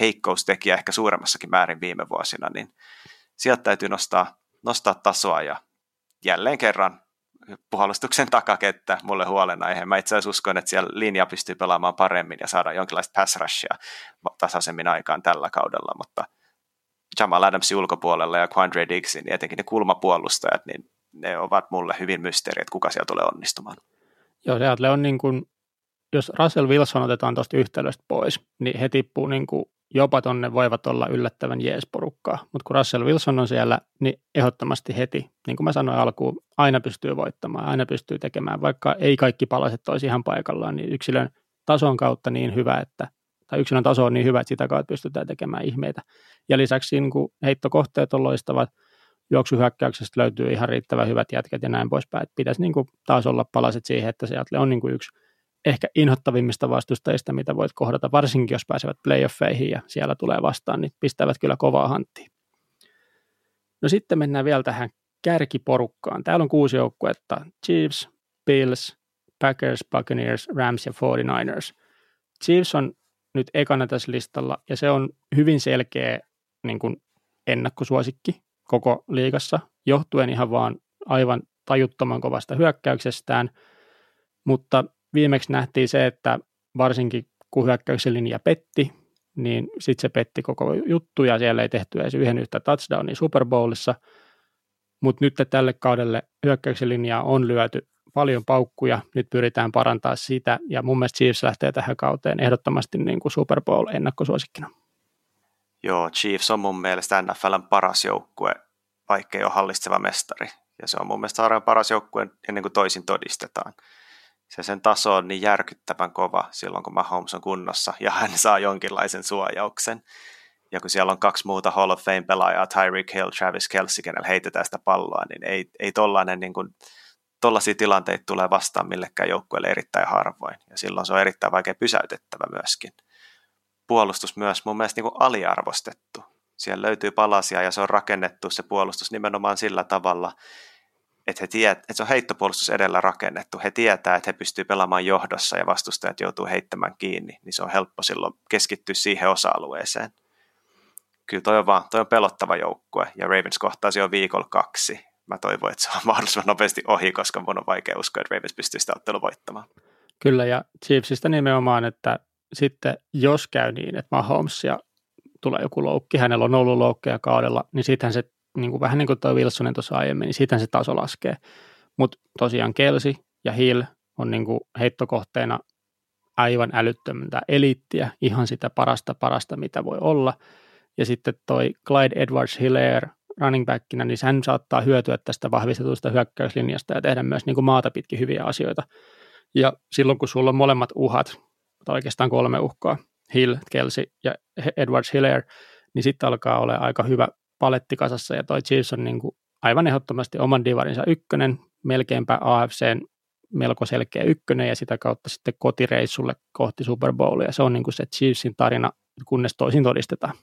heikkoustekijä ehkä suuremmassakin määrin viime vuosina, niin sieltä täytyy nostaa, nostaa tasoa ja jälleen kerran puolustuksen takakettä mulle huolenaihe. Mä itse asiassa uskon, että siellä linja pystyy pelaamaan paremmin ja saada jonkinlaista pass rushia tasaisemmin aikaan tällä kaudella, mutta Jamal Adamsin ulkopuolella ja Quandre Diggsin, niin etenkin ne kulmapuolustajat, niin ne ovat mulle hyvin mysteeri, että kuka siellä tulee onnistumaan. Joo, Seattle on niin kuin, jos Russell Wilson otetaan tuosta yhtälöstä pois, niin he tippuu niin kuin jopa tonne voivat olla yllättävän jees porukkaa. Mutta kun Russell Wilson on siellä, niin ehdottomasti heti, niin kuin mä sanoin alkuun, aina pystyy voittamaan, aina pystyy tekemään, vaikka ei kaikki palaset olisi ihan paikallaan, niin yksilön tason kautta niin hyvä, että tai yksilön taso on niin hyvä, että sitä kautta pystytään tekemään ihmeitä. Ja lisäksi niin kuin heittokohteet on loistavat, juoksuhyökkäyksestä löytyy ihan riittävän hyvät jätkät ja näin poispäin. Että pitäisi niin kuin taas olla palaset siihen, että Seattle on niin kuin yksi ehkä inhottavimmista vastustajista, mitä voit kohdata, varsinkin jos pääsevät playoffeihin ja siellä tulee vastaan, niin pistävät kyllä kovaa hanttia. No sitten mennään vielä tähän kärkiporukkaan. Täällä on kuusi joukkuetta. Chiefs, Bills, Packers, Buccaneers, Rams ja 49ers. Chiefs on nyt ekana tässä listalla ja se on hyvin selkeä niin kuin ennakkosuosikki koko liigassa, johtuen ihan vaan aivan tajuttoman kovasta hyökkäyksestään, mutta viimeksi nähtiin se, että varsinkin kun hyökkäyksen linja petti, niin sitten se petti koko juttu ja siellä ei tehty edes yhden yhtä touchdownia Super Bowlissa, mutta nyt tälle kaudelle hyökkäyksen on lyöty paljon paukkuja, nyt pyritään parantaa sitä, ja mun mielestä Chiefs lähtee tähän kauteen ehdottomasti niin kuin Super Bowl ennakkosuosikkina. Joo, Chiefs on mun mielestä NFLn paras joukkue, vaikkei ole hallitseva mestari, ja se on mun mielestä paras joukkue ennen kuin toisin todistetaan se sen taso on niin järkyttävän kova silloin, kun Mahomes on kunnossa ja hän saa jonkinlaisen suojauksen. Ja kun siellä on kaksi muuta Hall of Fame-pelaajaa, Tyreek Hill, Travis Kelsey, kenellä heitetään sitä palloa, niin ei, ei tollainen niin kuin, tollaisia tilanteita tulee vastaan millekään joukkueelle erittäin harvoin. Ja silloin se on erittäin vaikea pysäytettävä myöskin. Puolustus myös mun mielestä niin kuin aliarvostettu. Siellä löytyy palasia ja se on rakennettu se puolustus nimenomaan sillä tavalla, että, he tiedät, että se on heittopuolustus edellä rakennettu. He tietää, että he pystyy pelaamaan johdossa ja vastustajat joutuu heittämään kiinni, niin se on helppo silloin keskittyä siihen osa-alueeseen. Kyllä toi on, vaan, toi on pelottava joukkue ja Ravens kohtaa jo viikolla kaksi. Mä toivon, että se on mahdollisimman nopeasti ohi, koska mun on vaikea uskoa, että Ravens pystyy sitä ottelua voittamaan. Kyllä ja Chiefsistä nimenomaan, että sitten jos käy niin, että Mahomes ja tulee joku loukki, hänellä on ollut loukkeja kaudella, niin sittenhän se niin kuin, vähän niin kuin tuo Wilsonin tuossa aiemmin, niin siitä se taso laskee. Mutta tosiaan Kelsi ja Hill on niin kuin heittokohteena aivan älyttömäntä eliittiä, ihan sitä parasta parasta, mitä voi olla. Ja sitten toi Clyde Edwards Hilaire running backina, niin hän saattaa hyötyä tästä vahvistetusta hyökkäyslinjasta ja tehdä myös niin kuin maata pitkin hyviä asioita. Ja silloin, kun sulla on molemmat uhat, tai oikeastaan kolme uhkaa, Hill, Kelsey ja Edwards Hilaire, niin sitten alkaa olla aika hyvä paletti kasassa ja toi Chiefs on niin kuin aivan ehdottomasti oman divarinsa ykkönen, melkeinpä AFCn melko selkeä ykkönen ja sitä kautta sitten kotireissulle kohti Super Bowlia. Se on niin kuin se Chiefsin tarina, kunnes toisin todistetaan.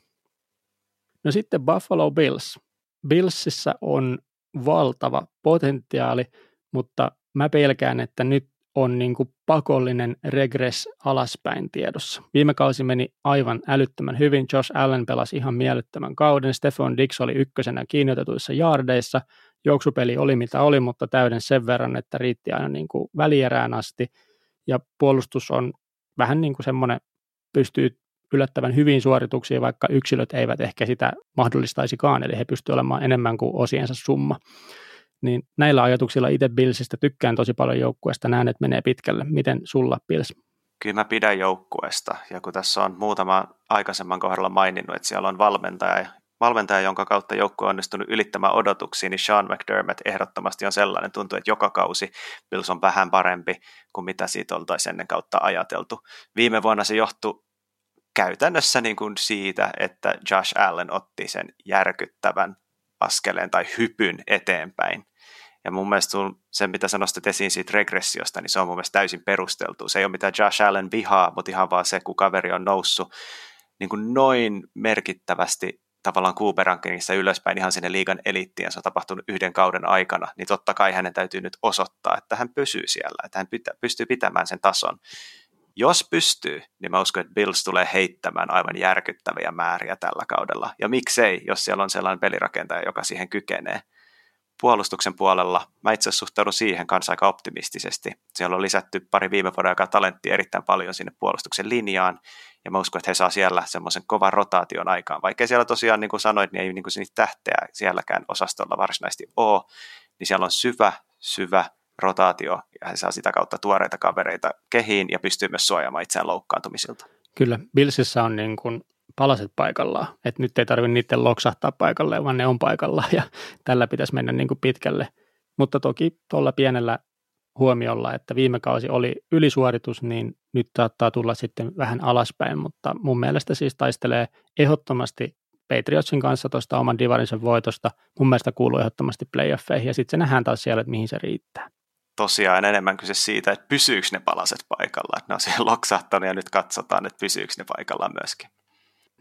No sitten Buffalo Bills. Billsissä on valtava potentiaali, mutta mä pelkään, että nyt on niin kuin pakollinen regress alaspäin tiedossa. Viime kausi meni aivan älyttömän hyvin. Josh Allen pelasi ihan miellyttömän kauden. Stefan Dix oli ykkösenä kiinniotetuissa jaardeissa. Juoksupeli oli mitä oli, mutta täyden sen verran, että riitti aina niin kuin välierään asti. Ja puolustus on vähän niin kuin semmoinen, pystyy yllättävän hyvin suorituksia, vaikka yksilöt eivät ehkä sitä mahdollistaisikaan, eli he pystyvät olemaan enemmän kuin osiensa summa. Niin näillä ajatuksilla itse Billsistä tykkään tosi paljon joukkueesta, näen, että menee pitkälle. Miten sulla, Bills? Kyllä mä pidän joukkueesta, ja kun tässä on muutama aikaisemman kohdalla maininnut, että siellä on valmentaja, valmentaja, jonka kautta joukkue on onnistunut ylittämään odotuksia, niin Sean McDermott ehdottomasti on sellainen. Tuntuu, että joka kausi Bills on vähän parempi kuin mitä siitä oltaisiin ennen kautta ajateltu. Viime vuonna se johtui käytännössä niin kuin siitä, että Josh Allen otti sen järkyttävän askeleen tai hypyn eteenpäin. Ja mun mielestä se, mitä sä nostat esiin siitä regressiosta, niin se on mun mielestä täysin perusteltu. Se ei ole mitään Josh Allen vihaa, mutta ihan vaan se, kun kaveri on noussut niin kuin noin merkittävästi tavallaan Cooper-rankingissa ylöspäin ihan sinne liigan eliittiin, se on tapahtunut yhden kauden aikana, niin totta kai hänen täytyy nyt osoittaa, että hän pysyy siellä, että hän pystyy pitämään sen tason. Jos pystyy, niin mä uskon, että Bills tulee heittämään aivan järkyttäviä määriä tällä kaudella. Ja miksei, jos siellä on sellainen pelirakentaja, joka siihen kykenee. Puolustuksen puolella mä itse asiassa suhtaudun siihen kanssa aika optimistisesti. Siellä on lisätty pari viime vuoden aikaa talenttia erittäin paljon sinne puolustuksen linjaan, ja mä uskon, että he saa siellä semmoisen kovan rotaation aikaan. Vaikka siellä tosiaan, niin kuin sanoit, niin ei niin kuin niitä tähteä sielläkään osastolla varsinaisesti ole, niin siellä on syvä, syvä rotaatio, ja he saa sitä kautta tuoreita kavereita kehiin ja pystyy myös suojaamaan itseään loukkaantumisilta. Kyllä, Billsissä on niin kuin palaset paikallaan, että nyt ei tarvitse niiden loksahtaa paikalle, vaan ne on paikallaan, ja tällä pitäisi mennä niin kuin pitkälle. Mutta toki tuolla pienellä huomiolla, että viime kausi oli ylisuoritus, niin nyt saattaa tulla sitten vähän alaspäin, mutta mun mielestä siis taistelee ehdottomasti Patriotsin kanssa tuosta oman divarinsa voitosta. Mun mielestä kuuluu ehdottomasti playoffeihin ja sitten se nähdään taas siellä, että mihin se riittää. Tosiaan enemmän kyse siitä, että pysyykö ne palaset paikalla. Että ne on siellä loksahtanut ja nyt katsotaan, että pysyykö ne paikalla myöskin.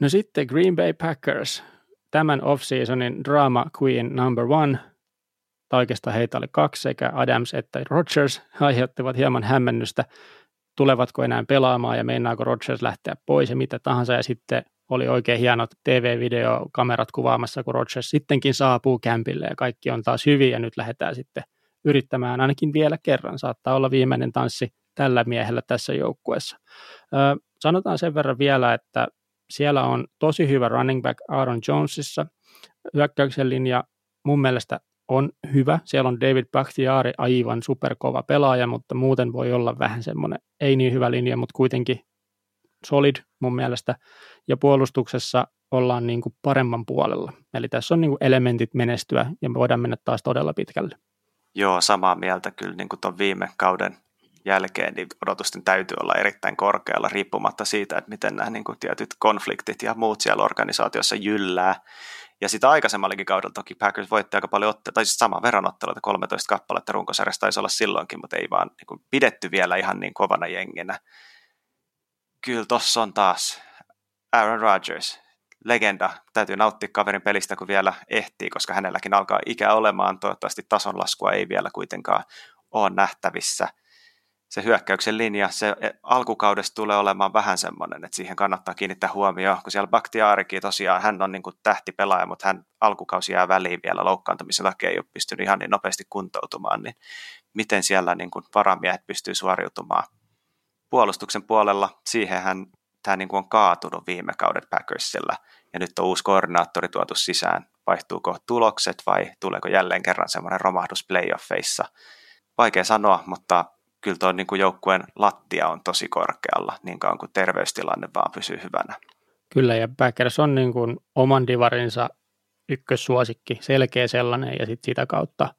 No sitten Green Bay Packers, tämän off-seasonin drama queen number one – tai oikeastaan heitä oli kaksi, sekä Adams että Rodgers aiheuttivat hieman hämmennystä, tulevatko enää pelaamaan ja meinaako Rodgers lähteä pois ja mitä tahansa, ja sitten oli oikein hienot TV-videokamerat kuvaamassa, kun Rodgers sittenkin saapuu kämpille ja kaikki on taas hyvin ja nyt lähdetään sitten yrittämään ainakin vielä kerran. Saattaa olla viimeinen tanssi tällä miehellä tässä joukkueessa. Sanotaan sen verran vielä, että siellä on tosi hyvä running back Aaron Jonesissa. Hyökkäyksen linja mun mielestä on hyvä. Siellä on David Bakhtiari aivan superkova pelaaja, mutta muuten voi olla vähän semmoinen ei niin hyvä linja, mutta kuitenkin solid mun mielestä. Ja puolustuksessa ollaan niin kuin paremman puolella. Eli tässä on niin kuin elementit menestyä ja me voidaan mennä taas todella pitkälle. Joo, samaa mieltä kyllä niin kuin tuon viime kauden jälkeen, niin odotusten täytyy olla erittäin korkealla riippumatta siitä, että miten nämä niin kuin tietyt konfliktit ja muut siellä organisaatiossa jyllää. Ja sitä aikaisemmallakin kaudella toki Packers voitti aika paljon otteita, tai siis saman verran otteluita, 13 kappaletta runkosarjassa taisi olla silloinkin, mutta ei vaan niin kuin, pidetty vielä ihan niin kovana jenginä. Kyllä tossa on taas Aaron Rodgers, legenda. Täytyy nauttia kaverin pelistä, kun vielä ehtii, koska hänelläkin alkaa ikä olemaan. Toivottavasti tasonlaskua ei vielä kuitenkaan ole nähtävissä – se hyökkäyksen linja, se e, alkukaudesta tulee olemaan vähän semmoinen, että siihen kannattaa kiinnittää huomioon, kun siellä Baktiaarikin tosiaan, hän on niin tähtipelaaja, mutta hän alkukausi jää väliin vielä loukkaantumisen takia, ei ole pystynyt ihan niin nopeasti kuntoutumaan, niin miten siellä niin kuin varamiehet pystyy suoriutumaan. Puolustuksen puolella siihenhän tämä niin kuin on kaatunut viime kaudet Packersilla, ja nyt on uusi koordinaattori tuotu sisään. Vaihtuuko tulokset vai tuleeko jälleen kerran semmoinen romahdus playoffeissa? Vaikea sanoa, mutta kyllä tuo niin joukkueen lattia on tosi korkealla niin kauan kuin terveystilanne vaan pysyy hyvänä. Kyllä, ja Packers on niin kuin oman divarinsa ykkössuosikki, selkeä sellainen, ja sitten sitä kautta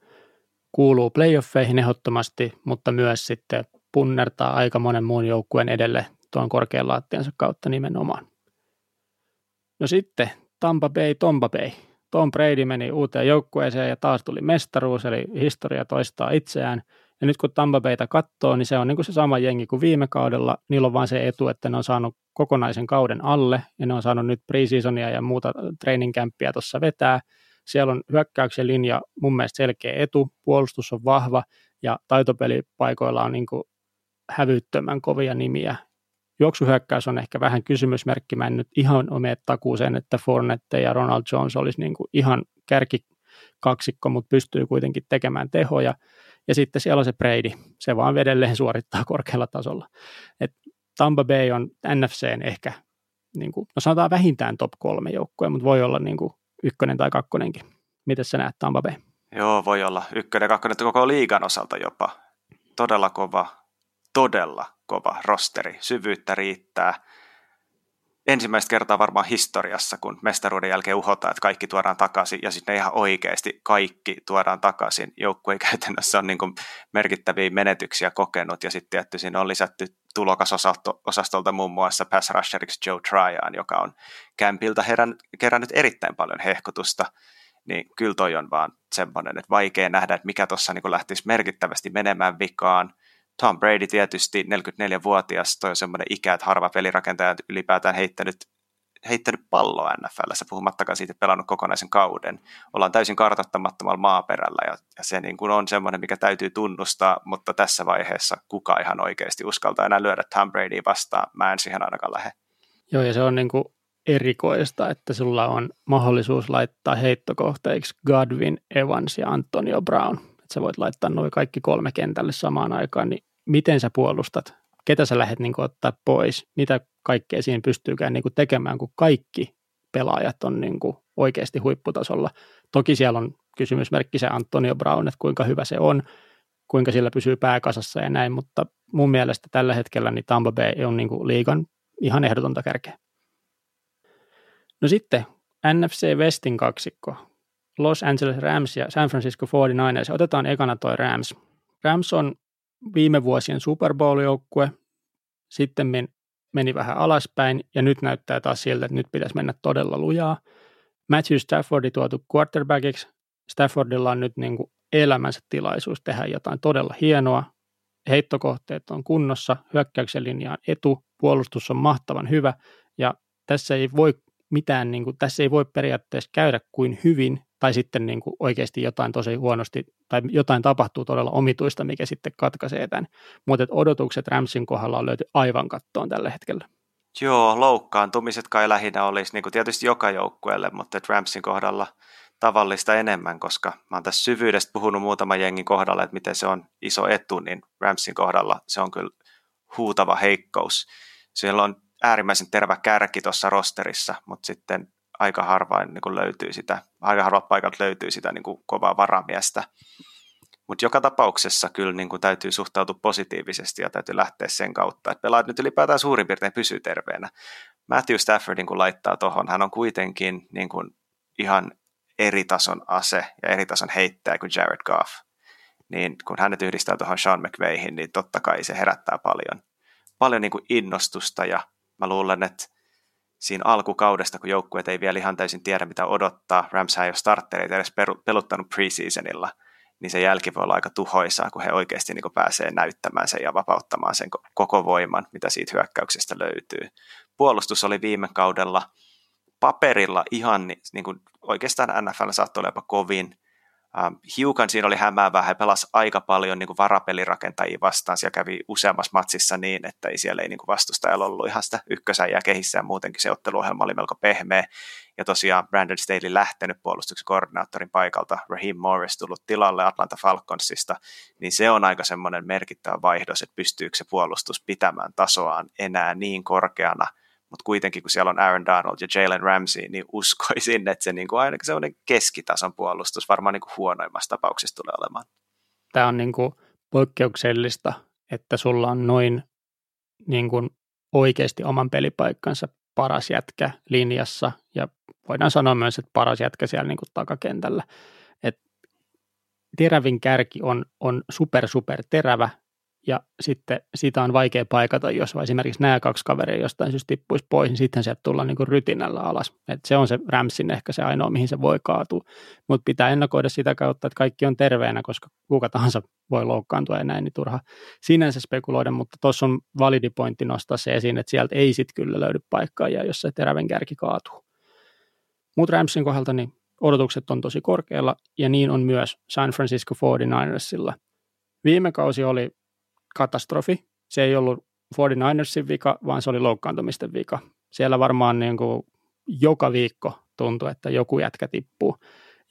kuuluu playoffeihin ehdottomasti, mutta myös sitten punnertaa aika monen muun joukkueen edelle tuon korkean lattiansa kautta nimenomaan. No sitten Tampa Bay, Tompa Bay. Tom Brady meni uuteen joukkueeseen ja taas tuli mestaruus, eli historia toistaa itseään – ja nyt kun Tampa Bayta katsoo, niin se on niin kuin se sama jengi kuin viime kaudella. Niillä on vain se etu, että ne on saanut kokonaisen kauden alle ja ne on saanut nyt preseasonia ja muuta training tuossa vetää. Siellä on hyökkäyksen linja mun mielestä selkeä etu, puolustus on vahva ja taitopelipaikoilla on niin kuin hävyttömän kovia nimiä. Juoksuhyökkäys on ehkä vähän kysymysmerkki. Mä en nyt ihan omea takuuseen, että Fornette ja Ronald Jones olisi niin kuin ihan kärki kaksikko, mutta pystyy kuitenkin tekemään tehoja. Ja sitten siellä on se Brady, se vaan edelleen suorittaa korkealla tasolla. Et Tampa Bay on NFCn ehkä niin kuin, no sanotaan vähintään top kolme joukkoja, mutta voi olla niin kuin ykkönen tai kakkonenkin. Miten sä näet Tampa Bay? Joo, voi olla ykkönen, kakkonen, koko liigan osalta jopa. Todella kova, todella kova rosteri. Syvyyttä riittää ensimmäistä kertaa varmaan historiassa, kun mestaruuden jälkeen uhotaan, että kaikki tuodaan takaisin, ja sitten ihan oikeasti kaikki tuodaan takaisin. Joukkue käytännössä on niin kuin merkittäviä menetyksiä kokenut, ja sitten tietty siinä on lisätty tulokasosastolta muun muassa pass rusheriksi Joe Tryan, joka on kämpiltä herän, kerännyt erittäin paljon hehkutusta, niin kyllä toi on vaan semmoinen, että vaikea nähdä, että mikä tuossa niin lähtisi merkittävästi menemään vikaan – Tom Brady tietysti 44-vuotias, toi on semmoinen ikä, että harva pelirakentaja ylipäätään heittänyt, heittänyt palloa NFLssä, puhumattakaan siitä pelannut kokonaisen kauden. Ollaan täysin kartoittamattomalla maaperällä ja, ja se niin kuin on semmoinen, mikä täytyy tunnustaa, mutta tässä vaiheessa kuka ihan oikeasti uskaltaa enää lyödä Tom Brady vastaan. Mä en siihen ainakaan lähde. Joo, ja se on niin kuin erikoista, että sulla on mahdollisuus laittaa heittokohteiksi Godwin, Evans ja Antonio Brown että sä voit laittaa noin kaikki kolme kentälle samaan aikaan, niin miten sä puolustat? Ketä sä lähdet niin ottaa pois? Mitä kaikkea siinä pystyykään niin tekemään, kun kaikki pelaajat on niin oikeasti huipputasolla. Toki siellä on kysymysmerkki se Antonio Brown, että kuinka hyvä se on, kuinka sillä pysyy pääkasassa ja näin, mutta mun mielestä tällä hetkellä niin Tampa Bay on niin liigan ihan ehdotonta kärkeä. No sitten NFC Westin kaksikko. Los Angeles Rams ja San Francisco 49ers. Otetaan ekana toi Rams. Rams on viime vuosien Super Bowl-joukkue, sitten meni vähän alaspäin ja nyt näyttää taas siltä, että nyt pitäisi mennä todella lujaa. Matthew Staffordi tuotu quarterbackiksi. Staffordilla on nyt niin kuin elämänsä tilaisuus tehdä jotain todella hienoa. Heittokohteet on kunnossa, hyökkäyksen linja on etu, puolustus on mahtavan hyvä ja tässä ei voi mitään, niin kuin, tässä ei voi periaatteessa käydä kuin hyvin tai sitten niin kuin oikeasti jotain tosi huonosti, tai jotain tapahtuu todella omituista, mikä sitten katkaisee tämän. Mutta odotukset Ramsin kohdalla on löyty aivan kattoon tällä hetkellä. Joo, loukkaantumiset kai lähinnä olisi niin kuin tietysti joka joukkueelle, mutta Ramsin kohdalla tavallista enemmän, koska mä oon tässä syvyydestä puhunut muutaman jengin kohdalla, että miten se on iso etu, niin Ramsin kohdalla se on kyllä huutava heikkous. Siellä on äärimmäisen tervä kärki tuossa rosterissa, mutta sitten aika harvain niin kuin löytyy sitä, aika harvat paikat löytyy sitä niin kuin kovaa varamiestä. Mutta joka tapauksessa kyllä niin kuin täytyy suhtautua positiivisesti ja täytyy lähteä sen kautta, että pelaat nyt ylipäätään suurin piirtein pysyy terveenä. Matthew Staffordin kun laittaa tuohon, hän on kuitenkin niin kuin ihan eri tason ase ja eri tason heittäjä kuin Jared Goff. Niin kun hänet yhdistää tuohon Sean McVayhin, niin totta kai se herättää paljon, paljon niin kuin innostusta ja mä luulen, että siinä alkukaudesta, kun joukkueet ei vielä ihan täysin tiedä, mitä odottaa. Rams ei ole starttereita edes peluttanut preseasonilla, niin se jälki voi olla aika tuhoisaa, kun he oikeasti niin pääsee näyttämään sen ja vapauttamaan sen koko voiman, mitä siitä hyökkäyksestä löytyy. Puolustus oli viime kaudella paperilla ihan niin kuin oikeastaan NFL saattoi olla jopa kovin, Ähm, hiukan siinä oli hämäävää, he pelasi aika paljon niin kuin varapelirakentajia vastaan, siellä kävi useammassa matsissa niin, että siellä ei niin kuin vastustajalla ollut ihan sitä ykkösäjää kehissä ja muutenkin se otteluohjelma oli melko pehmeä. Ja tosiaan Brandon Staley lähtenyt puolustuksen koordinaattorin paikalta, Raheem Morris tullut tilalle Atlanta Falconsista, niin se on aika semmoinen merkittävä vaihdos, että pystyykö se puolustus pitämään tasoaan enää niin korkeana – mutta kuitenkin kun siellä on Aaron Donald ja Jalen Ramsey, niin uskoisin, että se niin kuin ainakin sellainen keskitason puolustus varmaan niin kuin huonoimmassa tapauksessa tulee olemaan. Tämä on niin kuin poikkeuksellista, että sulla on noin niin kuin oikeasti oman pelipaikkansa paras jätkä linjassa ja voidaan sanoa myös, että paras jätkä siellä niin kuin takakentällä. Et terävin kärki on, on super super terävä ja sitten sitä on vaikea paikata, jos esimerkiksi nämä kaksi kaveria jostain syystä tippuisi pois, niin sitten sieltä tullaan niin rytinällä alas. Et se on se Ramsin ehkä se ainoa, mihin se voi kaatua. Mutta pitää ennakoida sitä kautta, että kaikki on terveenä, koska kuka tahansa voi loukkaantua ja näin, niin turha sinänsä spekuloida, mutta tuossa on validi pointti nostaa se esiin, että sieltä ei sitten kyllä löydy paikkaa, ja jos se terävän kärki kaatuu. Mutta Ramsin kohdalta niin odotukset on tosi korkealla, ja niin on myös San Francisco 49ersilla. Viime kausi oli katastrofi. Se ei ollut 49ersin vika, vaan se oli loukkaantumisten vika. Siellä varmaan niin kuin joka viikko tuntui, että joku jätkä tippuu.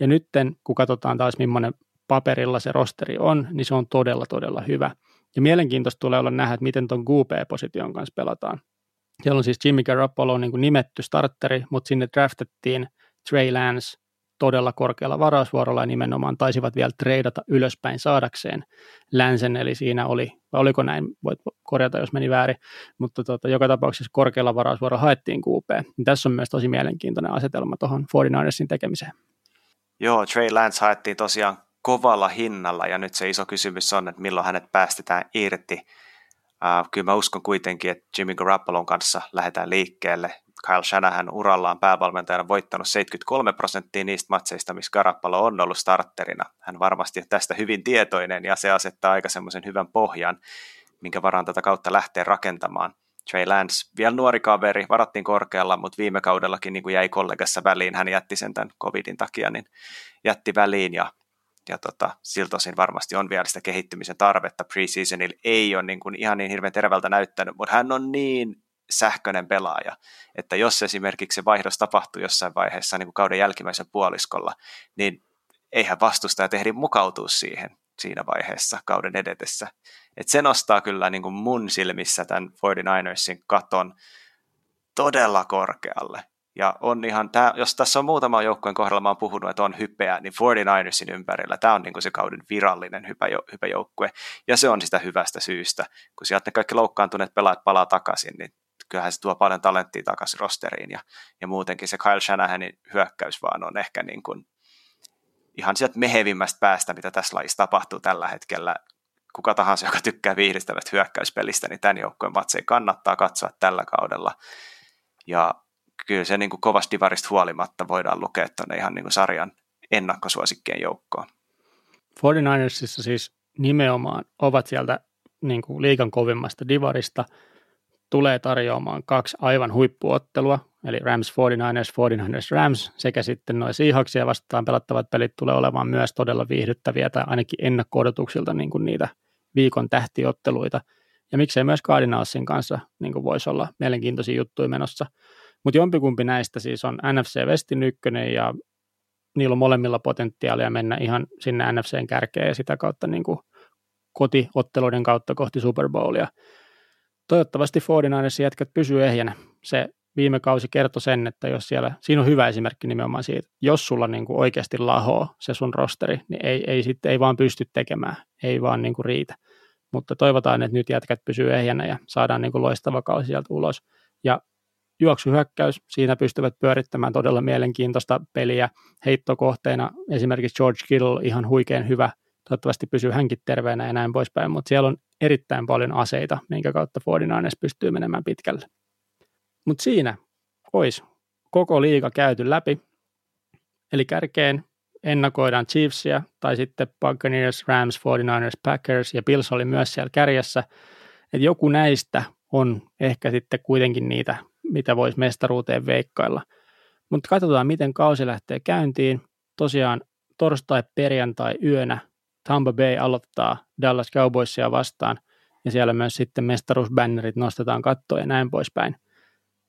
Ja nytten, kun katsotaan taas, millainen paperilla se rosteri on, niin se on todella, todella hyvä. Ja mielenkiintoista tulee olla nähdä, että miten tuon QP-position kanssa pelataan. Siellä on siis Jimmy Garoppolo niin kuin nimetty starteri, mutta sinne draftettiin Trey Lance todella korkealla varausvuorolla ja nimenomaan taisivat vielä treidata ylöspäin saadakseen länsen, eli siinä oli, vai oliko näin, voit korjata jos meni väärin, mutta tota, joka tapauksessa korkealla varausvuorolla haettiin QP. Niin tässä on myös tosi mielenkiintoinen asetelma tuohon 49ersin tekemiseen. Joo, Trey Lance haettiin tosiaan kovalla hinnalla ja nyt se iso kysymys on, että milloin hänet päästetään irti. Uh, kyllä mä uskon kuitenkin, että Jimmy Garoppolon kanssa lähdetään liikkeelle. Kyle Shanahan urallaan päävalmentajana voittanut 73 prosenttia niistä matseista, missä Garoppolo on ollut starterina. Hän varmasti on tästä hyvin tietoinen ja se asettaa aika semmoisen hyvän pohjan, minkä varaan tätä kautta lähtee rakentamaan. Trey Lance, vielä nuori kaveri, varattiin korkealla, mutta viime kaudellakin niin kuin jäi kollegassa väliin, hän jätti sen tämän covidin takia, niin jätti väliin ja ja tota, siltä osin varmasti on vielä sitä kehittymisen tarvetta. Preseasonilla ei ole niin kuin ihan niin hirveän terävältä näyttänyt, mutta hän on niin sähköinen pelaaja, että jos esimerkiksi se vaihdos tapahtuu jossain vaiheessa niin kuin kauden jälkimmäisen puoliskolla, niin eihän vastustaja ehdi mukautua siihen siinä vaiheessa kauden edetessä. Et se nostaa kyllä niin kuin mun silmissä tämän 49ersin katon todella korkealle. Ja on ihan, tää, jos tässä on muutama joukkueen kohdalla, mä oon puhunut, että on hypeä, niin 49ersin ympärillä tämä on niin kuin se kauden virallinen hypä, hypä joukkue. Ja se on sitä hyvästä syystä. Kun sieltä ne kaikki loukkaantuneet pelaajat palaa takaisin, niin kyllähän se tuo paljon talenttia takaisin rosteriin. Ja, ja muutenkin se Kyle Shanahanin hyökkäys vaan on ehkä niin kuin ihan sieltä mehevimmästä päästä, mitä tässä lajissa tapahtuu tällä hetkellä. Kuka tahansa, joka tykkää viihdyttävästä hyökkäyspelistä, niin tämän joukkueen matseja kannattaa katsoa tällä kaudella. Ja kyllä se niin kuin kovasti divarista huolimatta voidaan lukea tuonne ihan niin kuin sarjan ennakkosuosikkien joukkoon. 49ersissa siis nimenomaan ovat sieltä niin kuin liikan kovimmasta divarista, tulee tarjoamaan kaksi aivan huippuottelua, eli Rams 49ers, 49ers Rams, sekä sitten noin Seahawksia vastaan pelattavat pelit tulee olemaan myös todella viihdyttäviä, tai ainakin ennakko-odotuksilta niin kuin niitä viikon tähtiotteluita. Ja miksei myös Cardinalsin kanssa niin kuin voisi olla mielenkiintoisia juttuja menossa. Mutta jompikumpi näistä siis on NFC Westin ykkönen ja niillä on molemmilla potentiaalia mennä ihan sinne NFCn kärkeen ja sitä kautta niin kuin kotiotteluiden kautta kohti Super Bowlia. Toivottavasti 49ers jätkät pysyy ehjänä. Se viime kausi kertoi sen, että jos siellä, siinä on hyvä esimerkki nimenomaan siitä, jos sulla niin kuin oikeasti lahoo se sun rosteri, niin ei, ei sitten ei vaan pysty tekemään, ei vaan niin kuin riitä. Mutta toivotaan, että nyt jätkät pysyy ehjänä ja saadaan niin kuin loistava kausi sieltä ulos. Ja juoksuhyökkäys, siinä pystyvät pyörittämään todella mielenkiintoista peliä. Heittokohteena esimerkiksi George Kittle ihan huikean hyvä, toivottavasti pysyy hänkin terveenä ja näin poispäin, mutta siellä on erittäin paljon aseita, minkä kautta 49 pystyy menemään pitkälle. Mutta siinä olisi koko liiga käyty läpi, eli kärkeen ennakoidaan Chiefsia tai sitten Buccaneers, Rams, 49ers, Packers ja Bills oli myös siellä kärjessä, että joku näistä on ehkä sitten kuitenkin niitä mitä voisi mestaruuteen veikkailla. Mutta katsotaan, miten kausi lähtee käyntiin. Tosiaan torstai-perjantai yönä Tampa Bay aloittaa Dallas Cowboysia vastaan, ja siellä myös sitten mestaruusbännerit nostetaan kattoon ja näin poispäin.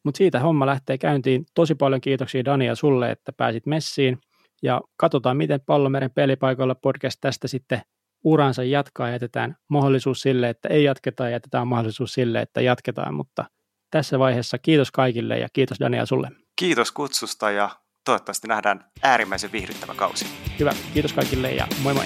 Mutta siitä homma lähtee käyntiin. Tosi paljon kiitoksia Dania sulle, että pääsit messiin. Ja katsotaan, miten Pallomeren pelipaikoilla podcast tästä sitten uransa jatkaa. Jätetään mahdollisuus sille, että ei jatketa ja jätetään mahdollisuus sille, että jatketaan. Mutta tässä vaiheessa kiitos kaikille ja kiitos Daniel sulle. Kiitos kutsusta ja toivottavasti nähdään äärimmäisen viihdyttävä kausi. Hyvä, kiitos kaikille ja moi moi.